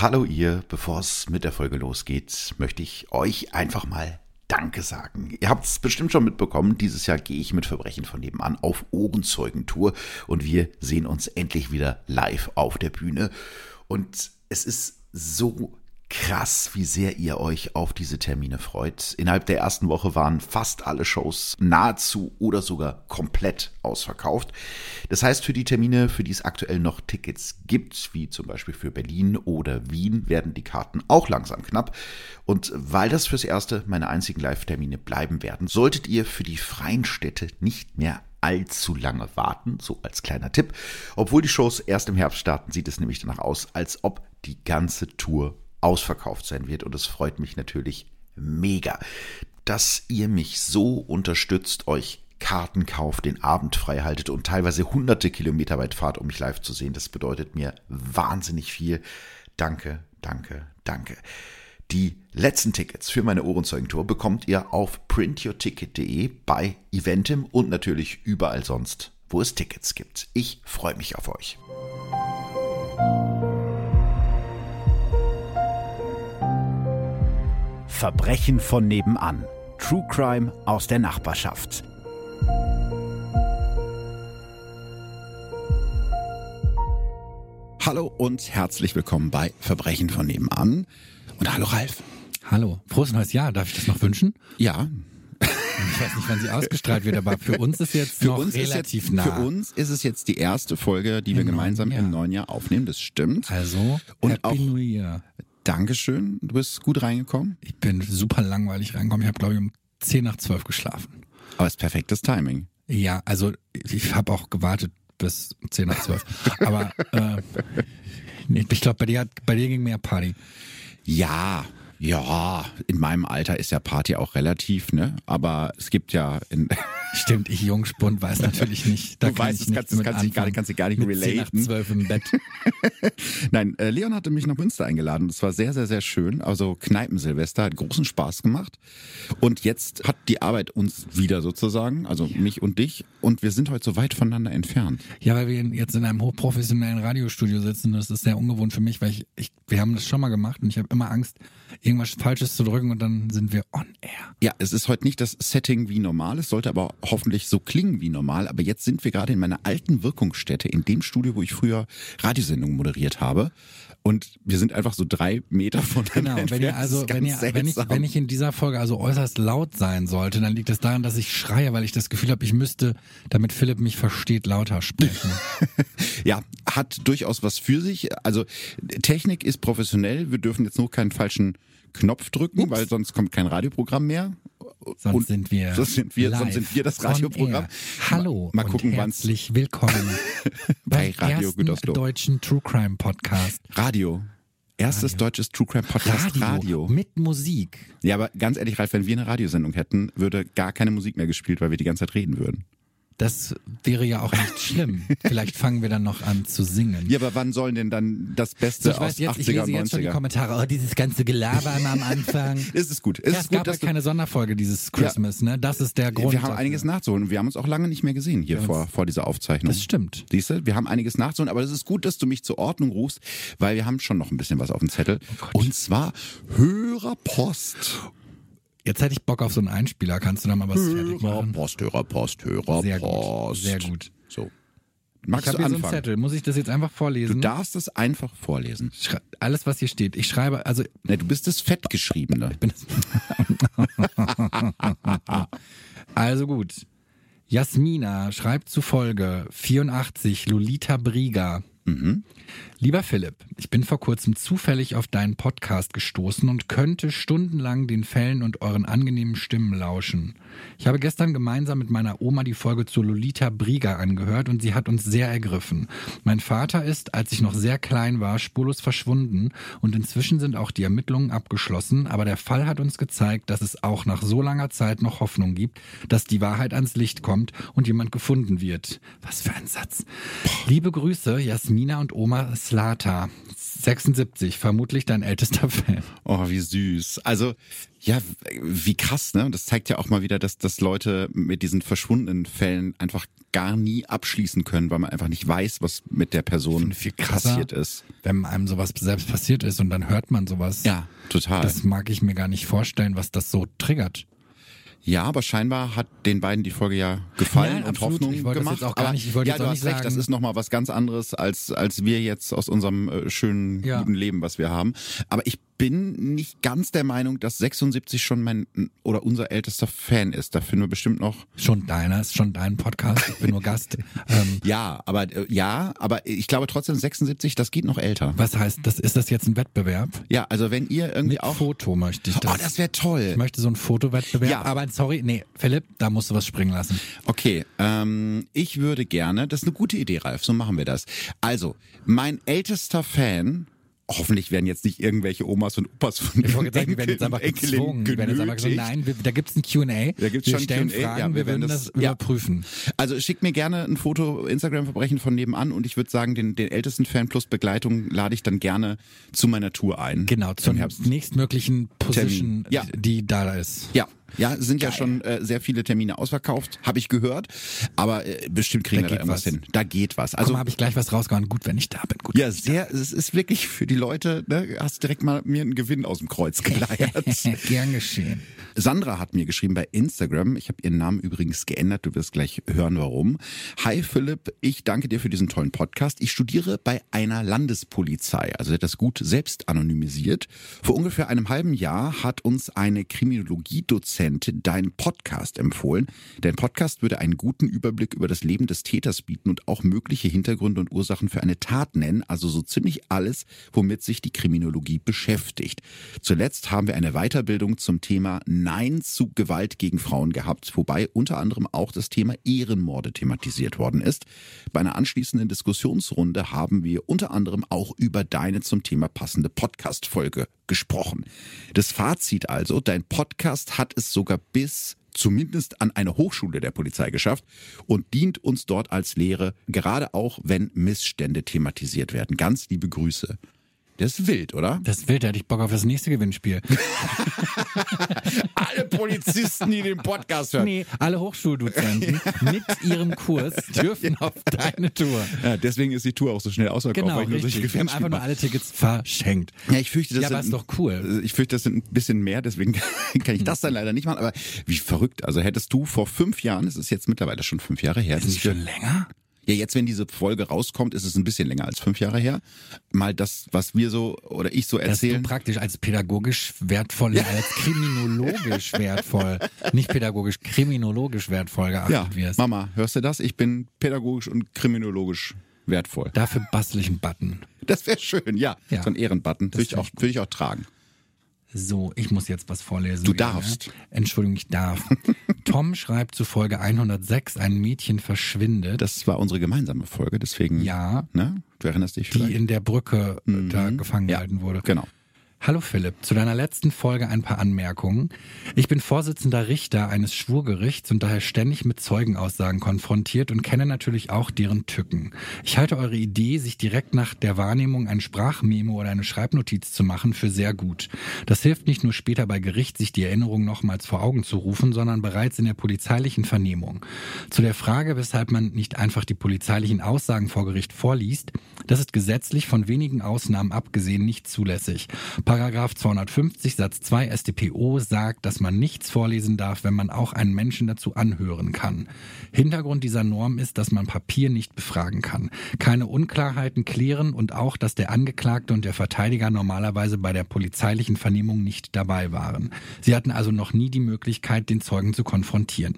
Hallo ihr, bevor es mit der Folge losgeht, möchte ich euch einfach mal Danke sagen. Ihr habt es bestimmt schon mitbekommen, dieses Jahr gehe ich mit Verbrechen von nebenan auf Ohrenzeugentour und wir sehen uns endlich wieder live auf der Bühne. Und es ist so krass, wie sehr ihr euch auf diese Termine freut. Innerhalb der ersten Woche waren fast alle Shows nahezu oder sogar komplett ausverkauft. Das heißt, für die Termine, für die es aktuell noch Tickets gibt, wie zum Beispiel für Berlin oder Wien, werden die Karten auch langsam knapp. Und weil das fürs Erste meine einzigen Live-Termine bleiben werden, solltet ihr für die freien Städte nicht mehr allzu lange warten, so als kleiner Tipp. Obwohl die Shows erst im Herbst starten, sieht es nämlich danach aus, als ob die ganze Tour ausverkauft sein wird. Und es freut mich natürlich mega, dass ihr mich so unterstützt, euch Karten kauft, den Abend frei haltet und teilweise hunderte Kilometer weit fahrt, um mich live zu sehen. Das bedeutet mir wahnsinnig viel. Danke, danke, danke. Die letzten Tickets für meine Ohrenzeugentour bekommt ihr auf printyourticket.de bei Eventim und natürlich überall sonst, wo es Tickets gibt. Ich freue mich auf euch. Verbrechen von nebenan. True Crime aus der Nachbarschaft. Hallo und herzlich willkommen bei Verbrechen von nebenan. Und hallo Ralf. Hallo. Frohes neues Jahr. Darf ich das noch wünschen? Ja. Ich weiß nicht, wann sie ausgestrahlt wird, aber für uns ist jetzt Für uns, relativ jetzt, nah. für uns ist es jetzt die erste Folge, die wir Im gemeinsam neuen Jahr. im neuen Jahr aufnehmen. Das stimmt. Also, Und Happy auch- New Year. Dankeschön. Du bist gut reingekommen. Ich bin super langweilig reingekommen. Ich habe, glaube ich, um 10 nach 12 geschlafen. Aber es ist perfektes Timing. Ja, also ich habe auch gewartet bis 10 nach 12. aber äh, ich glaube, bei dir, hat- bei dir ging mehr Party. Ja, ja. In meinem Alter ist ja Party auch relativ, ne? Aber es gibt ja in, Stimmt, ich Jungspund weiß natürlich nicht. Da Du weißt nichts kannst- dich gar nicht- kannst dich gar nicht mit 10 nach relaten. 12 im Bett. Nein, äh, Leon hatte mich nach Münster eingeladen. Das war sehr, sehr, sehr schön. Also Kneipensilvester hat großen Spaß gemacht. Und jetzt hat die Arbeit uns wieder sozusagen, also mich und dich. Und wir sind heute so weit voneinander entfernt. Ja, weil wir jetzt in einem hochprofessionellen Radiostudio sitzen. Das ist sehr ungewohnt für mich, weil ich, ich wir haben das schon mal gemacht und ich habe immer Angst, irgendwas Falsches zu drücken und dann sind wir on air. Ja, es ist heute nicht das Setting wie normal. Es sollte aber hoffentlich so klingen wie normal. Aber jetzt sind wir gerade in meiner alten Wirkungsstätte, in dem Studio, wo ich früher Radiosendungen moderiert habe. Und wir sind einfach so drei Meter voneinander Genau, wenn ihr also, Das wenn ihr, wenn ich, wenn ich in dieser Folge also äußerst laut sein sollte, dann liegt es daran, dass ich schreie, weil ich das Gefühl habe, ich müsste, damit Philipp mich versteht, lauter sprechen. Ja, hat durchaus was für sich. Also Technik ist professionell. Wir dürfen jetzt nur keinen falschen Knopf drücken, weil sonst kommt kein Radioprogramm mehr. Sonst Und sind wir, sonst sind wir- live sonst sind wir das Radioprogramm. Hallo Mal gucken, wann's- herzlich willkommen Bei Radio Gütersloh. deutschen True Crime Podcast. Radio. Erstes deutsches True Crime Podcast Radio, Radio. mit Musik. Ja, aber ganz ehrlich, Ralf, wenn wir eine Radiosendung hätten, würde gar keine Musik mehr gespielt, weil wir die ganze Zeit reden würden. Das wäre ja auch nicht schlimm. Vielleicht fangen wir dann noch an zu singen. Ja, aber wann sollen denn dann das Beste So, ich aus jetzt, ich 80er lese und jetzt schon die 90er? Kommentare. Oh, dieses ganze Gelaber immer am Anfang. Es ist gut. Es ja, ist es gut, gab ja keine Sonderfolge dieses Christmas, ne? Das ist der Grund. wir haben dafür. einiges nachzuholen und wir haben uns auch lange nicht mehr gesehen hier vor, vor dieser Aufzeichnung. Das stimmt. Siehst du, wir haben einiges nachzuholen, aber es ist gut, dass du mich zur Ordnung rufst, weil wir haben schon noch ein bisschen was auf dem Zettel. Oh und zwar Hörerpost. Jetzt hätte ich Bock auf so einen Einspieler. Kannst du da mal was fertig machen? Hörerpost, Hörerpost. Sehr gut, sehr gut. So. Ich Magst habe du hier so einen anfangen? Zettel. Muss ich das jetzt einfach du vorlesen? darfst es einfach vorlesen. Schrei- Alles, was hier steht. Ich schreibe, also Ne, du bist das Fettgeschriebene. bin Also gut. Jasmina schreibt zufolge 84 Lolita Briga. Lieber Philipp, ich bin vor kurzem zufällig auf deinen Podcast gestoßen und könnte stundenlang den Fällen und euren angenehmen Stimmen lauschen. Ich habe gestern gemeinsam mit meiner Oma die Folge zu Lolita Briga angehört und sie hat uns sehr ergriffen. Mein Vater ist, als ich noch sehr klein war, spurlos verschwunden und inzwischen sind auch die Ermittlungen abgeschlossen, aber der Fall hat uns gezeigt, dass es auch nach so langer Zeit noch Hoffnung gibt, dass die Wahrheit ans Licht kommt und jemand gefunden wird. Was für ein Satz. Liebe Grüße, Jasmina Jasmina und Oma Slata. 76, vermutlich dein ältester Fan. Oh, wie süß. Also, ja, wie krass, ne? Das zeigt ja auch mal wieder, dass, dass Leute mit diesen verschwundenen Fällen einfach gar nie abschließen können, weil man einfach nicht weiß, was mit der Person viel krasser, passiert ist. Wenn einem sowas selbst passiert ist und dann hört man sowas. Ja, total. Das mag ich mir gar nicht vorstellen, was das so triggert. Ja, aber scheinbar hat den beiden die Folge ja gefallen Nein, und absolut. Hoffnung Ich gemacht. jetzt auch gar aber nicht- ich wollte ja, du hast recht, sagen- das ist nochmal was ganz anderes, als, als wir jetzt aus unserem äh, schönen, Ja. guten Leben, was wir haben. Aber ich bin nicht ganz der Meinung, dass 76 schon mein oder unser ältester Fan ist. Da finden wir bestimmt noch. Schon deiner, ist schon dein Podcast. Ich bin nur Gast. ähm, Ja, aber äh, ja, aber ich glaube trotzdem 76, das geht noch älter. was heißt das? Ist das jetzt ein Wettbewerb? Ja, also wenn ihr irgendwie Mit auch. Foto möchte ich das. Oh, das wäre toll. ich möchte so einen Fotowettbewerb. Ja. Aber sorry, nee, Philipp, da musst du was springen lassen. Okay, ähm, ich würde gerne, das ist eine gute Idee, Ralf, so machen wir das. Also, mein ältester Fan, hoffentlich werden jetzt nicht irgendwelche Omas und Opas von Ich wollte sagen, die werden jetzt einfach gezwungen. Die werden jetzt einfach gesagt, nein, wir, da gibt's ein Q&A. Da gibt's wir schon stellen Q&A, Fragen, ja, wir, wir werden das- das, ja. überprüfen. Also schickt mir gerne ein Foto Instagram-Verbrechen von nebenan und ich würde sagen, den, den ältesten Fan plus Begleitung lade ich dann gerne zu meiner Tour ein. Genau, Herbst. nächstmöglichen Position, Ja. die da ist. Ja, ja, es sind ja schon äh, sehr viele Termine ausverkauft, habe ich gehört. Aber äh, bestimmt kriegen Da wir da irgendwas was. hin. Da geht was. Also habe ich gleich was rausgehauen. Gut, wenn ich da bin. Gut. ja, sehr. Es ist wirklich für die Leute. Ne, hast direkt mal mir einen Gewinn aus dem Kreuz geleiert. Gern geschehen. Sandra hat mir geschrieben bei Instagram. Ich habe ihren Namen übrigens geändert. Du wirst gleich hören, warum. Hi Philipp, ich danke dir für diesen tollen Podcast. Ich studiere bei einer Landespolizei. Also das gut selbst anonymisiert. Vor ungefähr einem halben Jahr hat uns eine Kriminologiedozentin deinen Podcast empfohlen. Dein Podcast würde einen guten Überblick über das Leben des Täters bieten und auch mögliche Hintergründe und Ursachen für eine Tat nennen. Also so ziemlich alles, womit sich die Kriminologie beschäftigt. Zuletzt haben wir eine Weiterbildung zum Thema Nein zu Gewalt gegen Frauen gehabt, wobei unter anderem auch das Thema Ehrenmorde thematisiert worden ist. Bei einer anschließenden Diskussionsrunde haben wir unter anderem auch über deine zum Thema passende Podcast-Folge gesprochen. Das Fazit also, dein Podcast hat es sogar bis zumindest an eine Hochschule der Polizei geschafft und dient uns dort als Lehre, gerade auch wenn Missstände thematisiert werden. Ganz liebe Grüße. Das ist wild, oder? Das ist wild, da hätte ich Bock auf das nächste Gewinnspiel. Alle Polizisten, die den Podcast hören. Nee, alle Hochschuldozenten mit ihrem Kurs dürfen auf deine Tour. Ja, deswegen ist die Tour auch so schnell ausverkauft, Genau, weil ich nur solche richtig. Haben Gewinnspiele einfach nur alle Tickets verschenkt. Ja, ich fürchte, das Ja, aber sind, ist doch cool. Ich fürchte, das sind ein bisschen mehr, deswegen kann ich das dann leider nicht machen. Aber wie verrückt. Also hättest du vor fünf Jahren, es ist jetzt mittlerweile schon fünf Jahre her, Ist nicht schon länger? Ja, jetzt, wenn diese Folge rauskommt, ist es ein bisschen länger als fünf Jahre her. Mal das, was wir so oder ich so Das ist praktisch als pädagogisch wertvoll, als kriminologisch wertvoll. Nicht pädagogisch, kriminologisch wertvoll geachtet Ja, wirst. Mama, hörst du das? Ich bin pädagogisch und kriminologisch wertvoll. Dafür bastel ich einen Button. Das wäre schön, ja. Ja. So ein Ehrenbutton. Würde ich, auch, würde ich auch tragen. So, ich muss jetzt was vorlesen. Du darfst. Ne? Entschuldigung, ich darf. Tom schreibt zu Folge 106, ein Mädchen verschwindet, Das war unsere gemeinsame Folge, deswegen. Ja. Ne? Du erinnerst dich die vielleicht? in der Brücke äh, da gefangen Ja, gehalten wurde. Genau. Hallo Philipp, zu deiner letzten Folge ein paar Anmerkungen. Ich bin Vorsitzender Richter eines Schwurgerichts und daher ständig mit Zeugenaussagen konfrontiert und kenne natürlich auch deren Tücken. Ich halte eure Idee, sich direkt nach der Wahrnehmung ein Sprachmemo oder eine Schreibnotiz zu machen, für sehr gut. Das hilft nicht nur später bei Gericht, sich die Erinnerung nochmals vor Augen zu rufen, sondern bereits in der polizeilichen Vernehmung. Zu der Frage, weshalb man nicht einfach die polizeilichen Aussagen vor Gericht vorliest, das ist gesetzlich von wenigen Ausnahmen abgesehen nicht zulässig. Paragraph 250 Satz 2 StPO sagt, dass man nichts vorlesen darf, wenn man auch einen Menschen dazu anhören kann. Hintergrund dieser Norm ist, dass man Papier nicht befragen kann, keine Unklarheiten klären und auch, dass der Angeklagte und der Verteidiger normalerweise bei der polizeilichen Vernehmung nicht dabei waren. Sie hatten also noch nie die Möglichkeit, den Zeugen zu konfrontieren.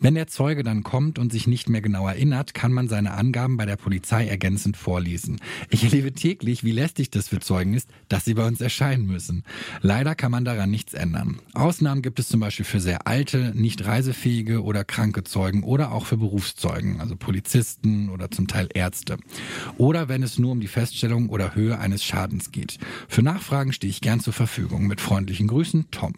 Wenn der Zeuge dann kommt und sich nicht mehr genau erinnert, kann man seine Angaben bei der Polizei ergänzend vorlesen. Ich erlebe täglich, wie lästig das für Zeugen ist, dass sie bei uns erscheinen müssen. Leider kann man daran nichts ändern. Ausnahmen gibt es zum Beispiel für sehr alte, nicht reisefähige oder kranke Zeugen oder auch für Berufszeugen, also Polizisten oder zum Teil Ärzte. Oder wenn es nur um die Feststellung oder Höhe eines Schadens geht. Für Nachfragen stehe ich gern zur Verfügung. Mit freundlichen Grüßen, Tom.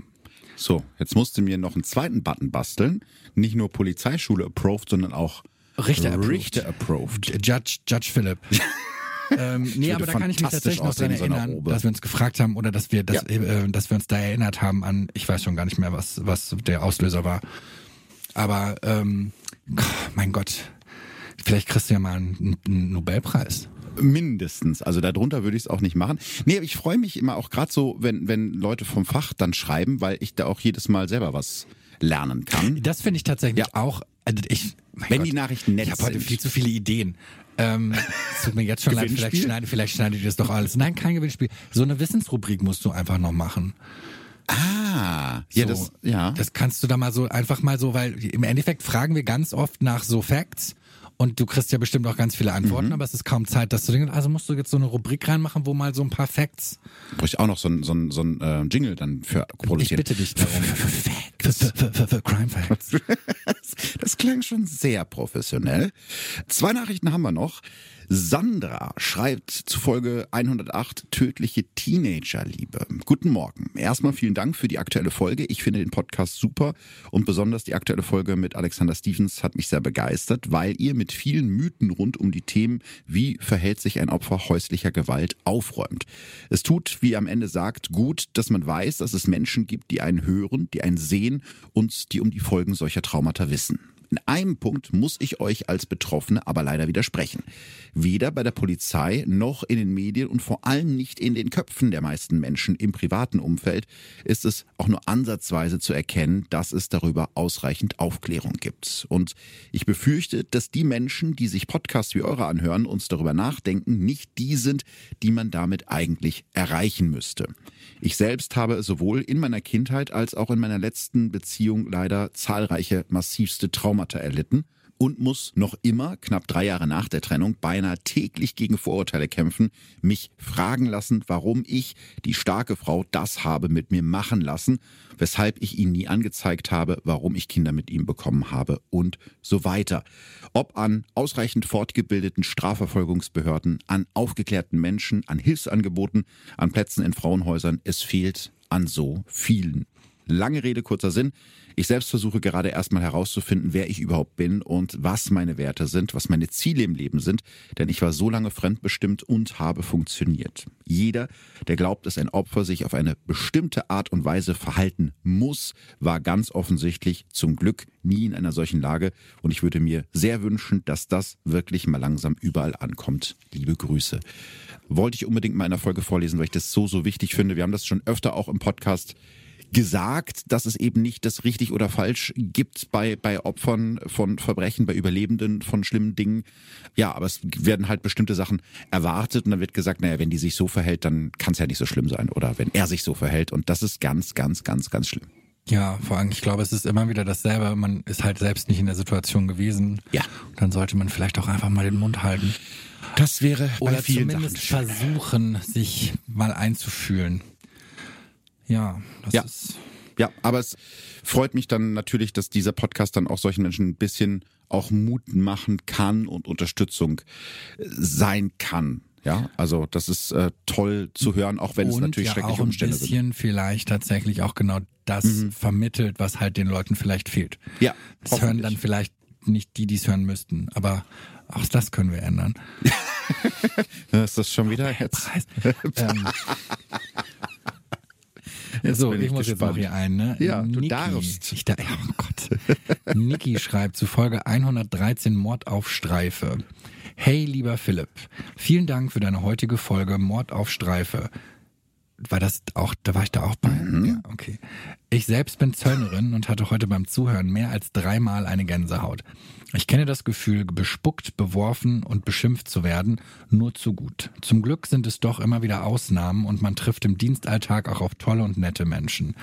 So, jetzt musst du mir noch einen zweiten Button basteln. Nicht nur Polizeischule approved, sondern auch Richter approved. Richter approved. Judge, Judge Philipp. ähm, nee, aber da kann ich mich tatsächlich noch dran erinnern, dass wir uns gefragt haben oder dass wir, dass, ja. äh, dass wir uns da erinnert haben an, ich weiß schon gar nicht mehr, was, was der Auslöser war. Aber ähm, mein Gott, vielleicht kriegst du ja mal einen, einen Nobelpreis. Mindestens. Also darunter würde ich es auch nicht machen. Nee, ich freue mich immer auch gerade so, wenn, wenn Leute vom Fach dann schreiben, weil ich da auch jedes Mal selber was lernen kann. Das finde ich tatsächlich ja. auch. Also ich, wenn Gott, die Nachrichten nett Ich habe heute viel zu viele Ideen. Ähm, es tut mir jetzt schon leid, vielleicht schneide, vielleicht schneide ich das doch alles. Nein, kein Gewinnspiel. So eine Wissensrubrik musst du einfach noch machen. Ah, ja, so, das, ja. Das kannst du da mal so einfach mal so, weil im Endeffekt fragen wir ganz oft nach so Facts und du kriegst ja bestimmt auch ganz viele Antworten, mhm. aber es ist kaum Zeit, dass du denkst, also musst du jetzt so eine Rubrik reinmachen, wo mal so ein paar Facts. Brauche ich auch noch so ein, so ein, so ein äh, Jingle dann für produzieren. Ich bitte dich darum. Facts. Crime Facts. Das klang schon sehr professionell. Zwei Nachrichten haben wir noch. Sandra schreibt zu Folge 108 tödliche Teenagerliebe. Guten Morgen. Erstmal vielen Dank für die aktuelle Folge. Ich finde den Podcast super und besonders die aktuelle Folge mit Alexander Stevens hat mich sehr begeistert, weil ihr mit vielen Mythen rund um die Themen, wie verhält sich ein Opfer häuslicher Gewalt, aufräumt. Es tut, wie ihr am Ende sagt, gut, dass man weiß, dass es Menschen gibt, die einen hören, die einen sehen und die um die Folgen solcher Traumata wissen. In einem Punkt muss ich euch als Betroffene aber leider widersprechen. Weder bei der Polizei noch in den Medien und vor allem nicht in den Köpfen der meisten Menschen im privaten Umfeld ist es auch nur ansatzweise zu erkennen, dass es darüber ausreichend Aufklärung gibt. Und ich befürchte, dass die Menschen, die sich Podcasts wie eure anhören, uns darüber nachdenken, nicht die sind, die man damit eigentlich erreichen müsste. Ich selbst habe sowohl in meiner Kindheit als auch in meiner letzten Beziehung leider zahlreiche massivste Traumata erlitten und muss noch immer, knapp drei Jahre nach der Trennung, beinahe täglich gegen Vorurteile kämpfen, mich fragen lassen, warum ich, die starke Frau, das habe mit mir machen lassen, weshalb ich ihn nie angezeigt habe, warum ich Kinder mit ihm bekommen habe und so weiter. Ob an ausreichend fortgebildeten Strafverfolgungsbehörden, an aufgeklärten Menschen, an Hilfsangeboten, an Plätzen in Frauenhäusern, es fehlt an so vielen. Lange Rede, kurzer Sinn. Ich selbst versuche gerade erstmal herauszufinden, wer ich überhaupt bin und was meine Werte sind, was meine Ziele im Leben sind, denn ich war so lange fremdbestimmt und habe funktioniert. Jeder, der glaubt, dass ein Opfer sich auf eine bestimmte Art und Weise verhalten muss, war ganz offensichtlich zum Glück nie in einer solchen Lage und ich würde mir sehr wünschen, dass das wirklich mal langsam überall ankommt. Liebe Grüße. Wollte ich unbedingt mal in der Folge vorlesen, weil ich das so, so wichtig finde. Wir haben das schon öfter auch im Podcast gesagt, dass es eben nicht das richtig oder falsch gibt bei, bei Opfern von Verbrechen, bei Überlebenden von schlimmen Dingen. Ja, aber es werden halt bestimmte Sachen erwartet und dann wird gesagt, naja, wenn die sich so verhält, dann kann es ja nicht so schlimm sein oder wenn er sich so verhält und das ist ganz, ganz, ganz, ganz schlimm. Ja, vor allem, ich glaube, es ist immer wieder dasselbe. Man ist halt selbst nicht in der Situation gewesen. Ja. Und dann sollte man vielleicht auch einfach mal den Mund halten. Das wäre Oder bei vielen zumindest Sachen versuchen, sich mal einzufühlen. Ja, das ja. ist. Ja, aber es freut mich dann natürlich, dass dieser Podcast dann auch solchen Menschen ein bisschen auch Mut machen kann und Unterstützung äh, sein kann. Ja, also das ist äh, toll zu hören, auch wenn und es natürlich ja schreckliche Umstände sind. Und ein bisschen vielleicht tatsächlich auch genau das mhm. vermittelt, was halt den Leuten vielleicht fehlt. Ja. Das hören dann vielleicht nicht die, die es hören müssten, aber auch das können wir ändern. ist das schon wieder jetzt? ähm, Jetzt so, ich, ich muss gespannt. jetzt noch hier ein, ne? Ja, Niki, du darfst. Ich da, oh Gott. Niki schreibt zu Folge 113 Mord auf Streife. Hey, lieber Philipp, vielen Dank für deine heutige Folge Mord auf Streife. War das auch, da war ich da auch bei? Mhm. Ja, okay. Ich selbst bin Zöllnerin und hatte heute beim Zuhören mehr als dreimal eine Gänsehaut. Ich kenne das Gefühl, bespuckt, beworfen und beschimpft zu werden, nur zu gut. Zum Glück sind es doch immer wieder Ausnahmen und man trifft im Dienstalltag auch auf tolle und nette Menschen.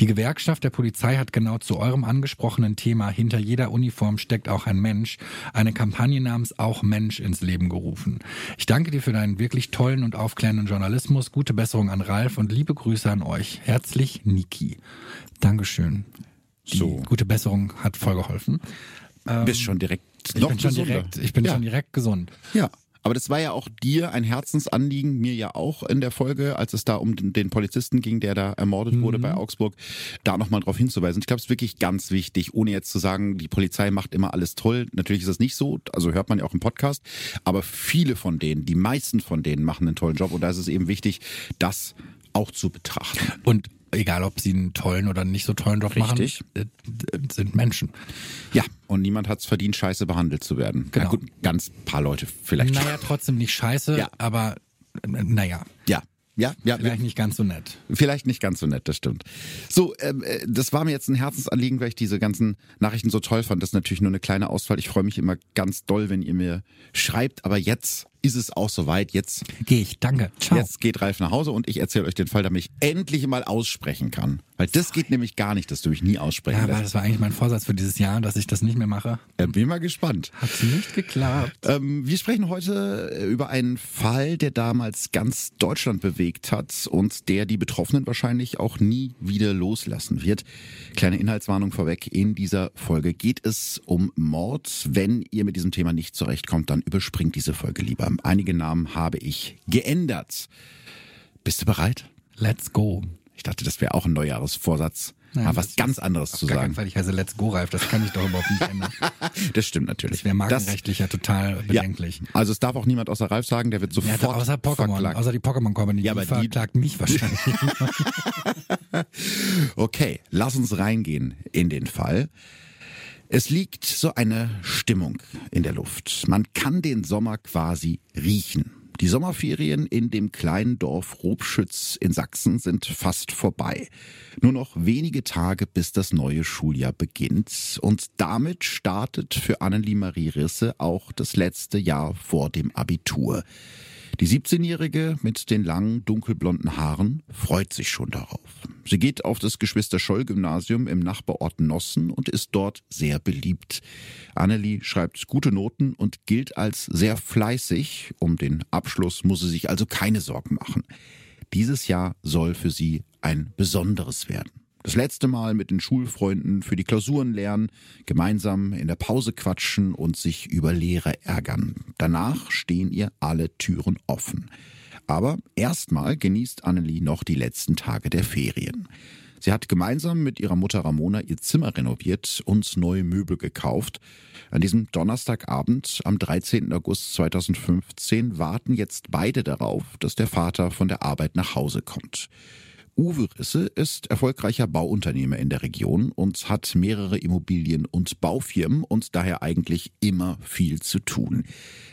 Die Gewerkschaft der Polizei hat genau zu eurem angesprochenen Thema Hinter jeder Uniform steckt auch ein Mensch eine Kampagne namens Auch Mensch ins Leben gerufen. Ich danke dir für deinen wirklich tollen und aufklärenden Journalismus. Gute Besserung an Ralf und liebe Grüße an euch. Herzlich, Niki. Dankeschön. Die so. gute Besserung hat voll geholfen. Ähm, Bist schon direkt ich bin schon direkt, ich bin ja. schon direkt gesund. Ja. Aber das war ja auch dir ein Herzensanliegen, mir ja auch in der Folge, als es da um den, Polizisten ging, der da ermordet mhm. wurde bei Augsburg, da nochmal drauf hinzuweisen. Ich glaube, es ist wirklich ganz wichtig, ohne jetzt zu sagen, die Polizei macht immer alles toll. Natürlich ist es nicht so, also hört man ja auch im Podcast. Aber viele von denen, die meisten von denen machen einen tollen Job und da ist es eben wichtig, das auch zu betrachten. Und egal ob sie einen tollen oder nicht so tollen Job Richtig. machen, äh, sind Menschen. Ja, und niemand hat es verdient, scheiße behandelt zu werden. Genau. Ja, gut, ganz paar Leute vielleicht. Naja, trotzdem nicht scheiße, ja. aber äh, naja. Ja, ja, ja. Vielleicht nicht ganz so nett. Vielleicht nicht ganz so nett, das stimmt. So, ähm, äh, das war mir jetzt ein Herzensanliegen, weil ich diese ganzen Nachrichten so toll fand. Das ist natürlich nur eine kleine Auswahl. Ich freue mich immer ganz doll, wenn ihr mir schreibt. Aber jetzt ist es auch soweit. Jetzt gehe ich. Danke. Ciao. Jetzt geht Ralf nach Hause und ich erzähle euch den Fall, damit ich endlich mal aussprechen kann. Weil das geht nämlich gar nicht, dass du mich nie aussprechen Ja, aber das war eigentlich mein Vorsatz für dieses Jahr, dass ich das nicht mehr mache. Äh, bin mal gespannt. Hat nicht geklappt. Ähm, wir sprechen heute äh, über einen Fall, der damals ganz Deutschland bewegt hat und der die Betroffenen wahrscheinlich auch nie wieder loslassen wird. Kleine Inhaltswarnung vorweg. In dieser Folge geht es um Mord. Wenn ihr mit diesem Thema nicht zurechtkommt, dann überspringt diese Folge lieber. Einige Namen habe ich geändert. Bist du bereit? Let's go. Ich dachte, das wäre auch ein Neujahresvorsatz. Nein, mal was ganz anderes zu sagen. Fall, ich heiße Let's Go Ralf, das kann ich doch überhaupt nicht ändern. das stimmt natürlich. Das wäre markenrechtlich ja total bedenklich. Ja, also es darf auch niemand außer Ralf sagen, der wird sofort ja, außer Pokémon, verklagt. außer die Pokémon Company, ja, die verklagt die... mich wahrscheinlich. okay, lass uns reingehen in den Fall. Es liegt so eine Stimmung in der Luft. Man kann den Sommer quasi riechen. Die Sommerferien in dem kleinen Dorf Robschütz in Sachsen sind fast vorbei. Nur noch wenige Tage, bis das neue Schuljahr beginnt. Und damit startet für Annelie Marie Risse auch das letzte Jahr vor dem Abitur. Die 17-Jährige mit den langen, dunkelblonden Haaren freut sich schon darauf. Sie geht auf das Geschwister-Scholl-Gymnasium im Nachbarort Nossen und ist dort sehr beliebt. Annelie schreibt gute Noten und gilt als sehr fleißig. Um den Abschluss muss sie sich also keine Sorgen machen. Dieses Jahr soll für sie ein besonderes werden. Das letzte Mal mit den Schulfreunden für die Klausuren lernen, gemeinsam in der Pause quatschen und sich über Lehre ärgern. Danach stehen ihr alle Türen offen. Aber erstmal genießt Annelie noch die letzten Tage der Ferien. Sie hat gemeinsam mit ihrer Mutter Ramona ihr Zimmer renoviert und neue Möbel gekauft. An diesem Donnerstagabend am 13. August 2015 warten jetzt beide darauf, dass der Vater von der Arbeit nach Hause kommt. Uwe Risse ist erfolgreicher Bauunternehmer in der Region und hat mehrere Immobilien und Baufirmen und daher eigentlich immer viel zu tun.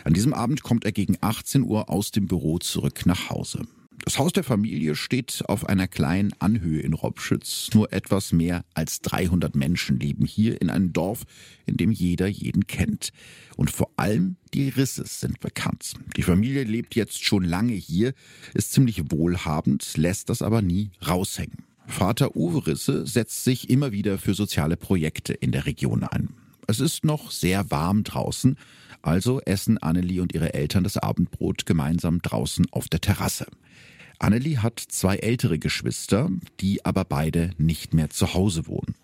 An diesem Abend kommt er gegen 18 Uhr aus dem Büro zurück nach Hause. Das Haus der Familie steht auf einer kleinen Anhöhe in Robschütz. Nur etwas mehr als 300 Menschen leben hier in einem Dorf, in dem jeder jeden kennt. Und vor allem die Risses sind bekannt. Die Familie lebt jetzt schon lange hier, ist ziemlich wohlhabend, lässt das aber nie raushängen. Vater Uwe Risse setzt sich immer wieder für soziale Projekte in der Region ein. Es ist noch sehr warm draußen, also essen Annelie und ihre Eltern das Abendbrot gemeinsam draußen auf der Terrasse. Annelie hat zwei ältere Geschwister, die aber beide nicht mehr zu Hause wohnen.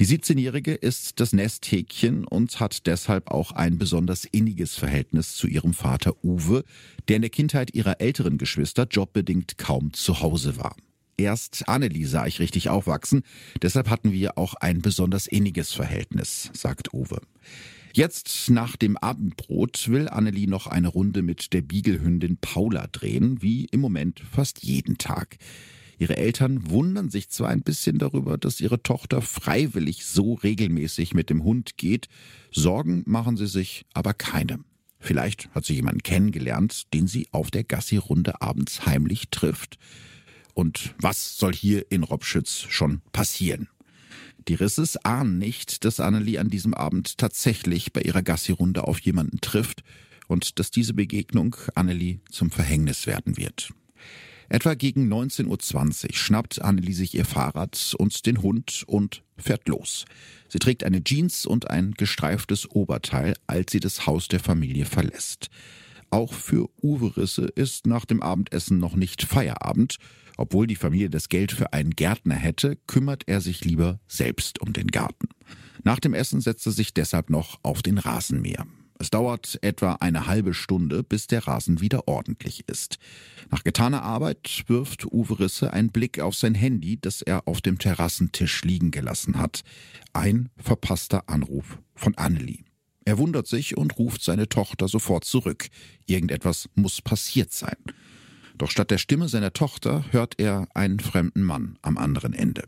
Die 17-Jährige ist das Nesthäkchen und hat deshalb auch ein besonders inniges Verhältnis zu ihrem Vater Uwe, der in der Kindheit ihrer älteren Geschwister jobbedingt kaum zu Hause war. Erst Annelie sah ich richtig aufwachsen, deshalb hatten wir auch ein besonders inniges Verhältnis, sagt Uwe. Jetzt nach dem Abendbrot will Annelie noch eine Runde mit der Biegelhündin Paula drehen, wie im Moment fast jeden Tag. Ihre Eltern wundern sich zwar ein bisschen darüber, dass ihre Tochter freiwillig so regelmäßig mit dem Hund geht, Sorgen machen sie sich aber keine. Vielleicht hat sie jemanden kennengelernt, den sie auf der Gassi-Runde abends heimlich trifft. Und was soll hier in Robschütz schon passieren? Die Risses ahnen nicht, dass Annelie an diesem Abend tatsächlich bei ihrer Gassi-Runde auf jemanden trifft und dass diese Begegnung Annelie zum Verhängnis werden wird. Etwa gegen 19.20 Uhr schnappt Annelie sich ihr Fahrrad und den Hund und fährt los. Sie trägt eine Jeans und ein gestreiftes Oberteil, als sie das Haus der Familie verlässt. Auch für Uwe Risse ist nach dem Abendessen noch nicht Feierabend obwohl die Familie das Geld für einen Gärtner hätte, kümmert er sich lieber selbst um den Garten. Nach dem Essen setzt er sich deshalb noch auf den Rasenmäher. Es dauert etwa eine halbe Stunde, bis der Rasen wieder ordentlich ist. Nach getaner Arbeit wirft Uwe Risse einen Blick auf sein Handy, das er auf dem Terrassentisch liegen gelassen hat. Ein verpasster Anruf von Annelie. Er wundert sich und ruft seine Tochter sofort zurück. Irgendetwas muss passiert sein. Doch statt der Stimme seiner Tochter hört er einen fremden Mann am anderen Ende.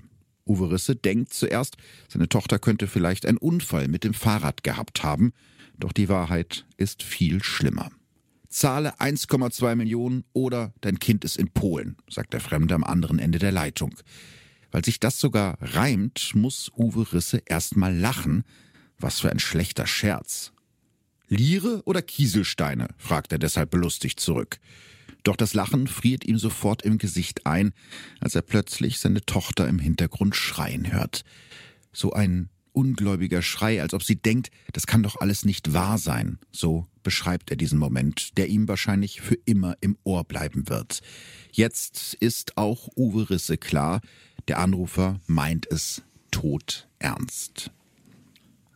Uwe Risse denkt zuerst, seine Tochter könnte vielleicht einen Unfall mit dem Fahrrad gehabt haben, doch die Wahrheit ist viel schlimmer. Zahle 1,2 Millionen oder dein Kind ist in Polen, sagt der Fremde am anderen Ende der Leitung. Weil sich das sogar reimt, muss Uwe Risse erstmal lachen. Was für ein schlechter Scherz. Liere oder Kieselsteine? fragt er deshalb belustigt zurück. Doch das Lachen friert ihm sofort im Gesicht ein, als er plötzlich seine Tochter im Hintergrund schreien hört. So ein ungläubiger Schrei, als ob sie denkt, das kann doch alles nicht wahr sein. So beschreibt er diesen Moment, der ihm wahrscheinlich für immer im Ohr bleiben wird. Jetzt ist auch Uwe Risse klar, der Anrufer meint es tot ernst.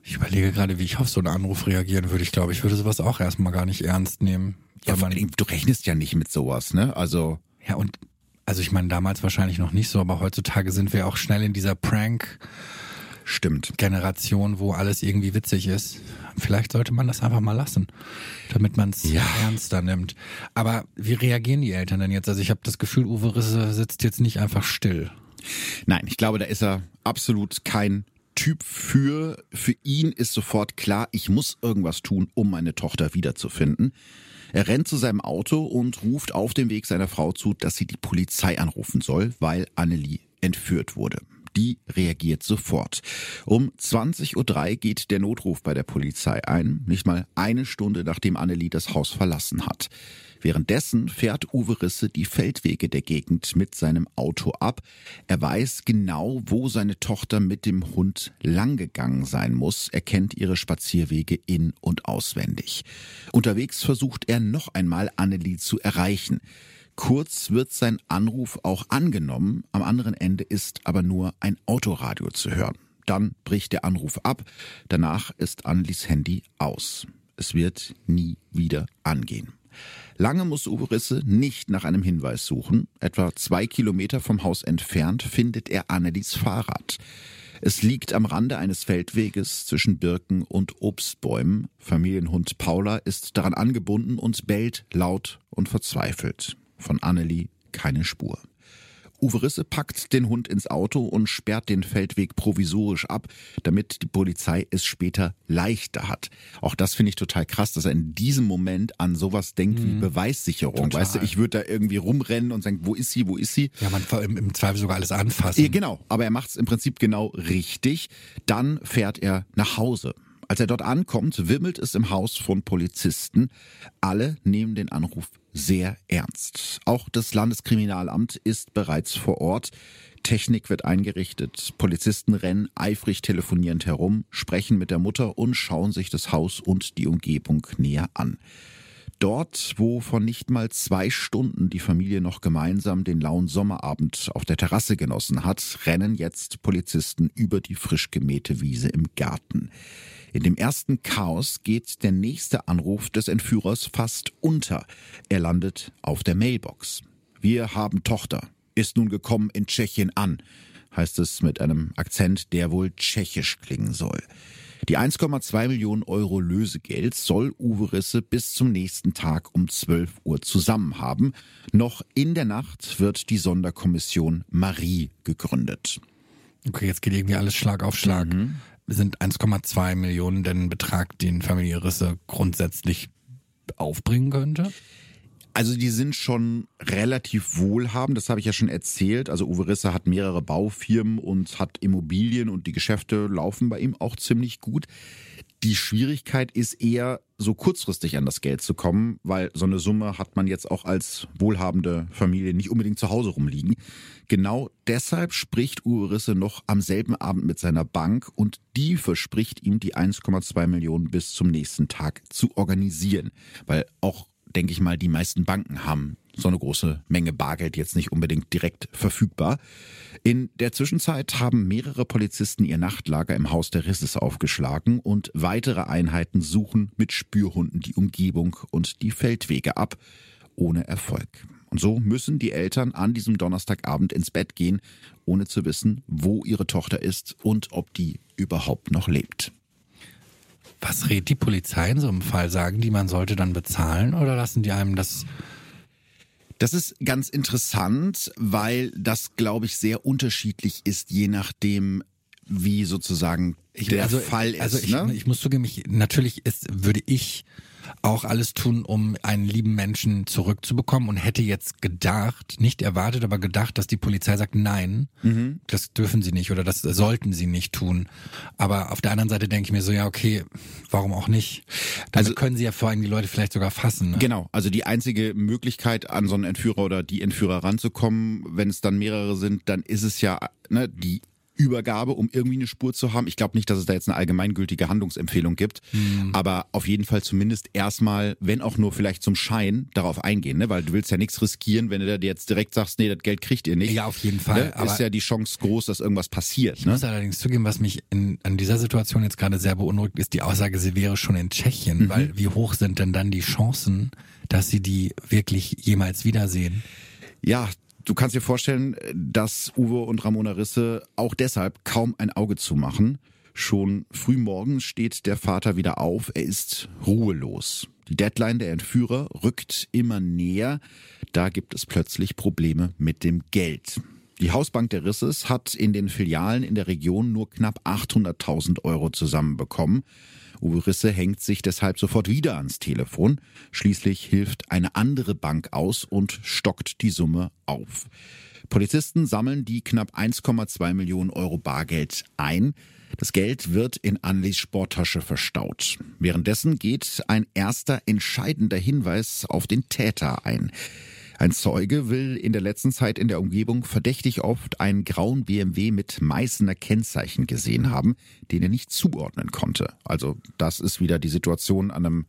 Ich überlege gerade, wie ich auf so einen Anruf reagieren würde. Ich glaube, ich würde sowas auch erstmal gar nicht ernst nehmen. Ja, vor allem, du rechnest ja nicht mit sowas, ne? Also. Ja, und also ich meine, damals wahrscheinlich noch nicht so, aber heutzutage sind wir auch schnell in dieser Prank- Stimmt. Generation, wo alles irgendwie witzig ist. Vielleicht sollte man das einfach mal lassen, damit man es ja. ernster nimmt. Aber wie reagieren die Eltern denn jetzt? Also ich habe das Gefühl, Uwe Risse sitzt jetzt nicht einfach still. Nein, ich glaube, da ist er absolut kein Typ für. Für ihn ist sofort klar, ich muss irgendwas tun, um meine Tochter wiederzufinden. Er rennt zu seinem Auto und ruft auf dem Weg seiner Frau zu, dass sie die Polizei anrufen soll, weil Annelie entführt wurde. Die reagiert sofort. Um 20.03 Uhr geht der Notruf bei der Polizei ein, nicht mal eine Stunde nachdem Annelie das Haus verlassen hat. Währenddessen fährt Uwe Risse die Feldwege der Gegend mit seinem Auto ab. Er weiß genau, wo seine Tochter mit dem Hund langgegangen sein muss. Er kennt ihre Spazierwege in- und auswendig. Unterwegs versucht er noch einmal Annelie zu erreichen. Kurz wird sein Anruf auch angenommen, am anderen Ende ist aber nur ein Autoradio zu hören. Dann bricht der Anruf ab, danach ist Annelies Handy aus. Es wird nie wieder angehen. Lange muss Uwe Risse nicht nach einem Hinweis suchen. Etwa zwei Kilometer vom Haus entfernt findet er Annelies Fahrrad. Es liegt am Rande eines Feldweges zwischen Birken und Obstbäumen. Familienhund Paula ist daran angebunden und bellt laut und verzweifelt. Von Annelie keine Spur. Uwe Risse packt den Hund ins Auto und sperrt den Feldweg provisorisch ab, damit die Polizei es später leichter hat. Auch das finde ich total krass, dass er in diesem Moment an sowas denkt mhm. wie Beweissicherung. Total. Weißt du, ich würde da irgendwie rumrennen und sagen, wo ist sie, wo ist sie? Ja, man im, im Zweifel sogar alles anfassen. Ja, genau, aber er macht es im Prinzip genau richtig. Dann fährt er nach Hause. Als er dort ankommt, wimmelt es im Haus von Polizisten. Alle nehmen den Anruf sehr ernst. Auch das Landeskriminalamt ist bereits vor Ort. Technik wird eingerichtet. Polizisten rennen eifrig telefonierend herum, sprechen mit der Mutter und schauen sich das Haus und die Umgebung näher an. Dort, wo vor nicht mal zwei Stunden die Familie noch gemeinsam den lauen Sommerabend auf der Terrasse genossen hat, rennen jetzt Polizisten über die frisch gemähte Wiese im Garten. In dem ersten Chaos geht der nächste Anruf des Entführers fast unter. Er landet auf der Mailbox. Wir haben Tochter. Ist nun gekommen in Tschechien an, heißt es mit einem Akzent, der wohl tschechisch klingen soll. Die 1,2 Millionen Euro Lösegeld soll Uwe Risse bis zum nächsten Tag um 12 Uhr zusammen haben. Noch in der Nacht wird die Sonderkommission Marie gegründet. Okay, jetzt geht irgendwie alles Schlag auf Schlag. Mhm sind 1,2 Millionen denn ein Betrag, den Familie Risse grundsätzlich aufbringen könnte? Also die sind schon relativ wohlhabend, das habe ich ja schon erzählt. Also Uwe Risse hat mehrere Baufirmen und hat Immobilien und die Geschäfte laufen bei ihm auch ziemlich gut. Die Schwierigkeit ist eher, so kurzfristig an das Geld zu kommen, weil so eine Summe hat man jetzt auch als wohlhabende Familie nicht unbedingt zu Hause rumliegen. Genau deshalb spricht Uwe Risse noch am selben Abend mit seiner Bank und die verspricht ihm die 1,2 Millionen bis zum nächsten Tag zu organisieren, weil auch denke ich mal, die meisten Banken haben so eine große Menge Bargeld jetzt nicht unbedingt direkt verfügbar. In der Zwischenzeit haben mehrere Polizisten ihr Nachtlager im Haus der Risses aufgeschlagen und weitere Einheiten suchen mit Spürhunden die Umgebung und die Feldwege ab, ohne Erfolg. Und so müssen die Eltern an diesem Donnerstagabend ins Bett gehen, ohne zu wissen, wo ihre Tochter ist und ob die überhaupt noch lebt. Was rät die Polizei in so einem Fall? Sagen die, man sollte dann bezahlen oder lassen die einem das das ist ganz interessant, weil das, glaube ich, sehr unterschiedlich ist, je nachdem, wie sozusagen ich, der also, Fall ist. Also ich, ne? ich muss zugeben, ich, natürlich ist, würde ich auch alles tun, um einen lieben Menschen zurückzubekommen und hätte jetzt gedacht, nicht erwartet, aber gedacht, dass die Polizei sagt, nein, mhm. das dürfen sie nicht oder das sollten sie nicht tun. Aber auf der anderen Seite denke ich mir so, ja, okay, warum auch nicht? Damit also können sie ja vor allem die Leute vielleicht sogar fassen. Ne? Genau, also die einzige Möglichkeit, an so einen Entführer oder die Entführer ranzukommen, wenn es dann mehrere sind, dann ist es ja ne, die Übergabe, um irgendwie eine Spur zu haben. Ich glaube nicht, dass es da jetzt eine allgemeingültige Handlungsempfehlung gibt, mhm. aber auf jeden Fall zumindest erstmal, wenn auch nur vielleicht zum Schein, darauf eingehen, ne? weil du willst ja nichts riskieren, wenn du da jetzt direkt sagst, nee, das Geld kriegt ihr nicht. Ja, auf jeden Fall. Ne? Ist ja die Chance groß, dass irgendwas passiert. Ich ne? muss allerdings zugeben, was mich in, an dieser Situation jetzt gerade sehr beunruhigt, ist die Aussage, sie wäre schon in Tschechien, mhm. weil wie hoch sind denn dann die Chancen, dass sie die wirklich jemals wiedersehen? Ja, Du kannst dir vorstellen, dass Uwe und Ramona Risse auch deshalb kaum ein Auge zumachen. Schon früh morgens steht der Vater wieder auf. Er ist ruhelos. Die Deadline der Entführer rückt immer näher. Da gibt es plötzlich Probleme mit dem Geld. Die Hausbank der Risses hat in den Filialen in der Region nur knapp 800.000 Euro zusammenbekommen. Uwe Risse hängt sich deshalb sofort wieder ans Telefon. Schließlich hilft eine andere Bank aus und stockt die Summe auf. Polizisten sammeln die knapp 1,2 Millionen Euro Bargeld ein. Das Geld wird in Anlis Sporttasche verstaut. Währenddessen geht ein erster entscheidender Hinweis auf den Täter ein. Ein Zeuge will in der letzten Zeit in der Umgebung verdächtig oft einen grauen BMW mit Meißener Kennzeichen gesehen haben, den er nicht zuordnen konnte. Also das ist wieder die Situation an einem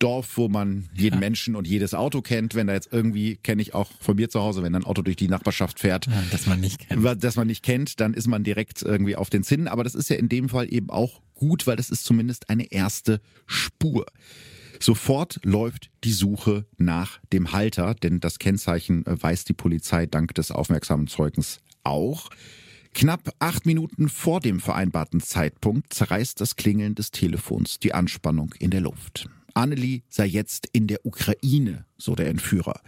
Dorf, wo man jeden ja. Menschen und jedes Auto kennt. Wenn da jetzt irgendwie, kenne ich auch von mir zu Hause, wenn ein Auto durch die Nachbarschaft fährt, ja, das man nicht kennt. das man nicht kennt, dann ist man direkt irgendwie auf den Zinnen. Aber das ist ja in dem Fall eben auch gut, weil das ist zumindest eine erste Spur. Sofort läuft die Suche nach dem Halter, denn das Kennzeichen äh, weiß die Polizei dank des aufmerksamen Zeugens auch. Knapp acht Minuten vor dem vereinbarten Zeitpunkt zerreißt das Klingeln des Telefons die Anspannung in der Luft. Annelie sei jetzt in der Ukraine, so der Entführer.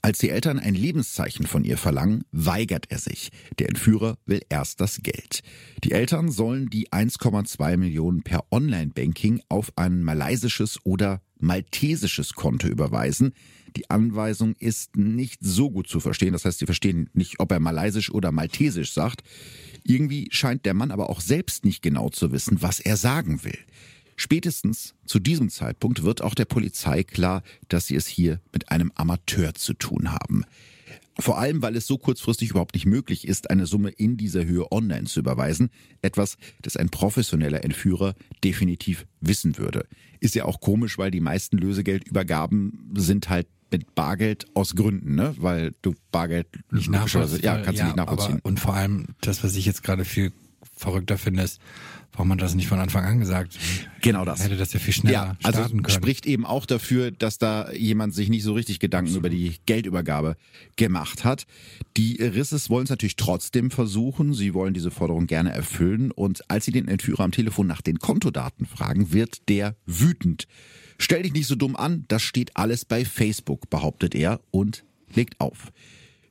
Als die Eltern ein Lebenszeichen von ihr verlangen, weigert er sich. Der Entführer will erst das Geld. Die Eltern sollen die 1,2 Millionen per Online-Banking auf ein malaysisches oder maltesisches Konto überweisen. Die Anweisung ist nicht so gut zu verstehen. Das heißt, sie verstehen nicht, ob er malaysisch oder maltesisch sagt. Irgendwie scheint der Mann aber auch selbst nicht genau zu wissen, was er sagen will. Spätestens zu diesem Zeitpunkt wird auch der Polizei klar, dass sie es hier mit einem Amateur zu tun haben. Vor allem, weil es so kurzfristig überhaupt nicht möglich ist, eine Summe in dieser Höhe online zu überweisen. Etwas, das ein professioneller Entführer definitiv wissen würde. Ist ja auch komisch, weil die meisten Lösegeldübergaben sind halt mit Bargeld aus Gründen, ne? Weil du Bargeld nicht nachvollziehen. Ja, kannst ja, du nicht nachvollziehen. Aber, und vor allem das, was ich jetzt gerade viel verrückter finde, ist, Warum hat das nicht von Anfang an gesagt? Genau das. Hätte das ja viel schneller ja, also starten können. spricht eben auch dafür, dass da jemand sich nicht so richtig Gedanken über die Geldübergabe gemacht hat. Die Risses wollen es natürlich trotzdem versuchen. Sie wollen diese Forderung gerne erfüllen. Und als sie den Entführer am Telefon nach den Kontodaten fragen, wird der wütend. Stell dich nicht so dumm an, das steht alles bei Facebook, behauptet er und legt auf.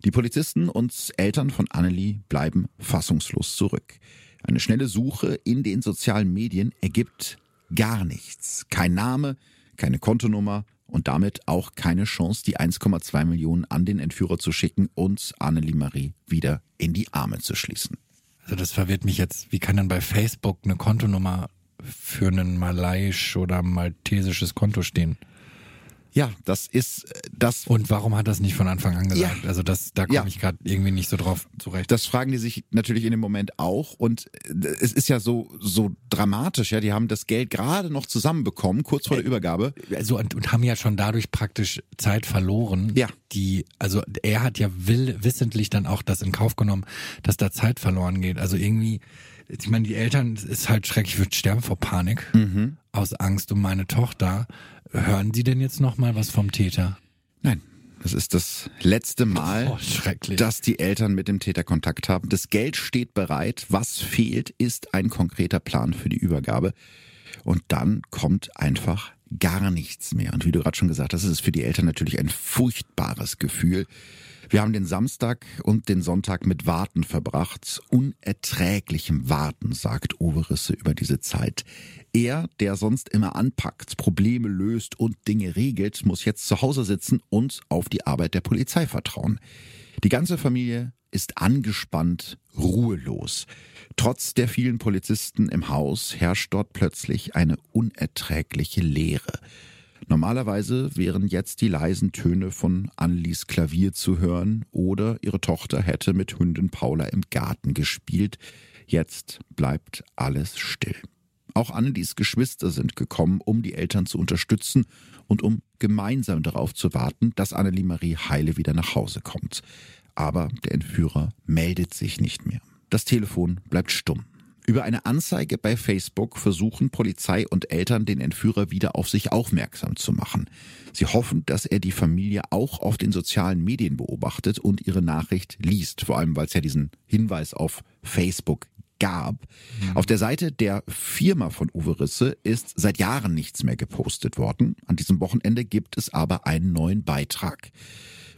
Die Polizisten und Eltern von Annelie bleiben fassungslos zurück. Eine schnelle Suche in den sozialen Medien ergibt gar nichts. Kein Name, keine Kontonummer und damit auch keine Chance, die 1,2 Millionen an den Entführer zu schicken und Annelie Marie wieder in die Arme zu schließen. Also das verwirrt mich jetzt. Wie kann dann bei Facebook eine Kontonummer für ein malaiisch oder maltesisches Konto stehen? Ja, das ist äh, das. Und warum hat das nicht von Anfang an gesagt? Ja. Also das, da komme ja. ich gerade irgendwie nicht so drauf zurecht. Das fragen die sich natürlich in dem Moment auch. Und äh, es ist ja so so dramatisch. Ja, die haben das Geld gerade noch zusammenbekommen, kurz vor der Übergabe. Also und, und haben ja schon dadurch praktisch Zeit verloren. Ja. Die, also er hat ja will wissentlich dann auch das in Kauf genommen, dass da Zeit verloren geht. Also irgendwie ich meine, die Eltern ist halt schrecklich, ich würde sterben vor Panik, mhm. aus Angst um meine Tochter. Hören Sie denn jetzt noch mal was vom Täter? Nein. Das ist das letzte Mal, oh, dass die Eltern mit dem Täter Kontakt haben. Das Geld steht bereit. Was fehlt, ist ein konkreter Plan für die Übergabe. Und dann kommt einfach gar nichts mehr. Und wie du gerade schon gesagt hast, ist es für die Eltern natürlich ein furchtbares Gefühl. Wir haben den Samstag und den Sonntag mit Warten verbracht. Unerträglichem Warten, sagt Uwe Risse über diese Zeit. Er, der sonst immer anpackt, Probleme löst und Dinge regelt, muss jetzt zu Hause sitzen und auf die Arbeit der Polizei vertrauen. Die ganze Familie ist angespannt, ruhelos. Trotz der vielen Polizisten im Haus herrscht dort plötzlich eine unerträgliche Leere. Normalerweise wären jetzt die leisen Töne von Annelies Klavier zu hören oder ihre Tochter hätte mit Hündin Paula im Garten gespielt. Jetzt bleibt alles still. Auch Annelies Geschwister sind gekommen, um die Eltern zu unterstützen und um gemeinsam darauf zu warten, dass Annelie Marie heile wieder nach Hause kommt. Aber der Entführer meldet sich nicht mehr. Das Telefon bleibt stumm. Über eine Anzeige bei Facebook versuchen Polizei und Eltern den Entführer wieder auf sich aufmerksam zu machen. Sie hoffen, dass er die Familie auch auf den sozialen Medien beobachtet und ihre Nachricht liest, vor allem weil es ja diesen Hinweis auf Facebook gab. Mhm. Auf der Seite der Firma von Uwe Risse ist seit Jahren nichts mehr gepostet worden. An diesem Wochenende gibt es aber einen neuen Beitrag.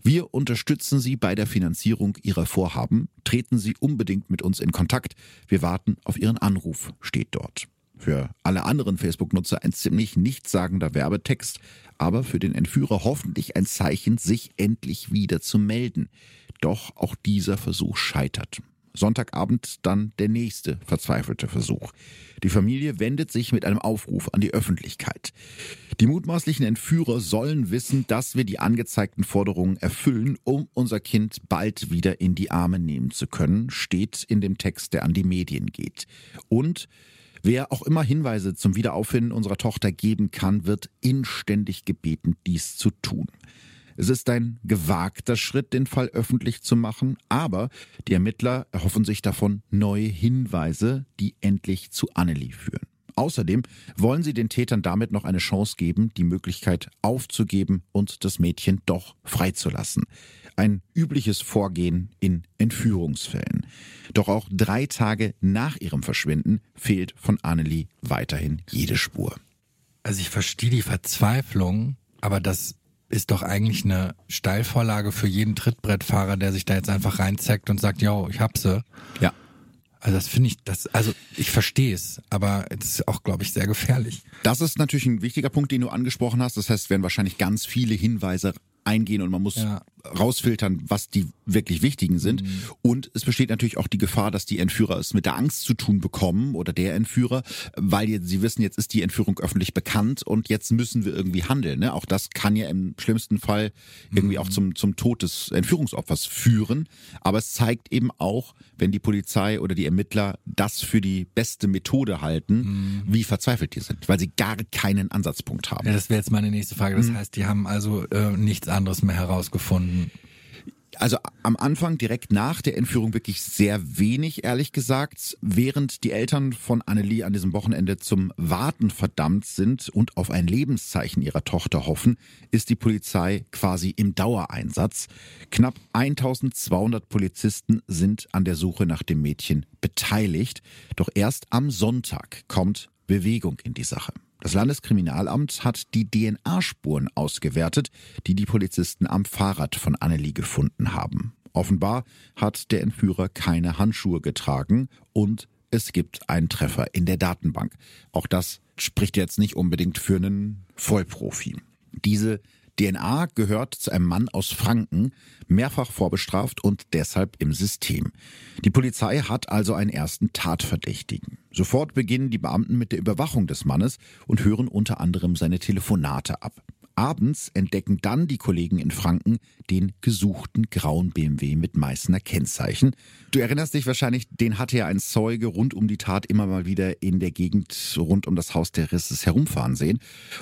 Wir unterstützen Sie bei der Finanzierung Ihrer Vorhaben. Treten Sie unbedingt mit uns in Kontakt. Wir warten auf Ihren Anruf, steht dort. Für alle anderen Facebook-Nutzer ein ziemlich nichtssagender Werbetext, aber für den Entführer hoffentlich ein Zeichen, sich endlich wieder zu melden. Doch auch dieser Versuch scheitert. Sonntagabend dann der nächste verzweifelte Versuch. Die Familie wendet sich mit einem Aufruf an die Öffentlichkeit. Die mutmaßlichen Entführer sollen wissen, dass wir die angezeigten Forderungen erfüllen, um unser Kind bald wieder in die Arme nehmen zu können, steht in dem Text, der an die Medien geht. Und Wer auch immer Hinweise zum Wiederauffinden unserer Tochter geben kann, wird inständig gebeten, dies zu tun. Es ist ein gewagter Schritt, den Fall öffentlich zu machen, aber die Ermittler erhoffen sich davon neue Hinweise, die endlich zu Annelie führen. Außerdem wollen sie den Tätern damit noch eine Chance geben, die Möglichkeit aufzugeben und das Mädchen doch freizulassen. Ein übliches Vorgehen in Entführungsfällen. Doch auch drei Tage nach ihrem Verschwinden fehlt von Annelie weiterhin jede Spur. Also ich verstehe die Verzweiflung, aber das ist doch eigentlich eine Steilvorlage für jeden Trittbrettfahrer, der sich da jetzt einfach reinzeckt und sagt, yo, ich hab sie. Ja. Also das finde ich, das, also ich verstehe es, aber es ist auch, glaube ich, sehr gefährlich. Das ist natürlich ein wichtiger Punkt, den du angesprochen hast. Das heißt, es werden wahrscheinlich ganz viele Hinweise eingehen und man muss ja. rausfiltern, was die wirklich wichtigen sind. Mhm. Und es besteht natürlich auch die Gefahr, dass die Entführer es mit der Angst zu tun bekommen oder der Entführer, weil sie wissen, jetzt ist die Entführung öffentlich bekannt und jetzt müssen wir irgendwie handeln. Ne? Auch das kann ja im schlimmsten Fall irgendwie mhm. auch zum, zum Tod des Entführungsopfers führen. Aber es zeigt eben auch, wenn die Polizei oder die Ermittler das für die beste Methode halten, mhm. wie verzweifelt die sind, weil sie gar keinen Ansatzpunkt haben. Ja, das wäre jetzt meine nächste Frage. Das mhm. heißt, die haben also äh, nichts anderes mehr herausgefunden also am Anfang, direkt nach der Entführung, wirklich sehr wenig, ehrlich gesagt. Während die Eltern von Annelie an diesem Wochenende zum Warten verdammt sind und auf ein Lebenszeichen ihrer Tochter hoffen, ist die Polizei quasi im Dauereinsatz. Knapp 1200 Polizisten sind an der Suche nach dem Mädchen beteiligt. Doch erst am Sonntag kommt Bewegung in die Sache. Das Landeskriminalamt hat die DNA-Spuren ausgewertet, die die Polizisten am Fahrrad von Annelie gefunden haben. Offenbar hat der Entführer keine Handschuhe getragen und es gibt einen Treffer in der Datenbank. Auch das spricht jetzt nicht unbedingt für einen Vollprofi. Diese DNA gehört zu einem Mann aus Franken, mehrfach vorbestraft und deshalb im System. Die Polizei hat also einen ersten Tatverdächtigen. Sofort beginnen die Beamten mit der Überwachung des Mannes und hören unter anderem seine Telefonate ab. Abends entdecken dann die Kollegen in Franken den gesuchten grauen BMW mit Meißner Kennzeichen. Du erinnerst dich wahrscheinlich, den hatte ja ein Zeuge rund um die Tat immer mal wieder in der Gegend rund um das Haus der Risses herumfahren sehen.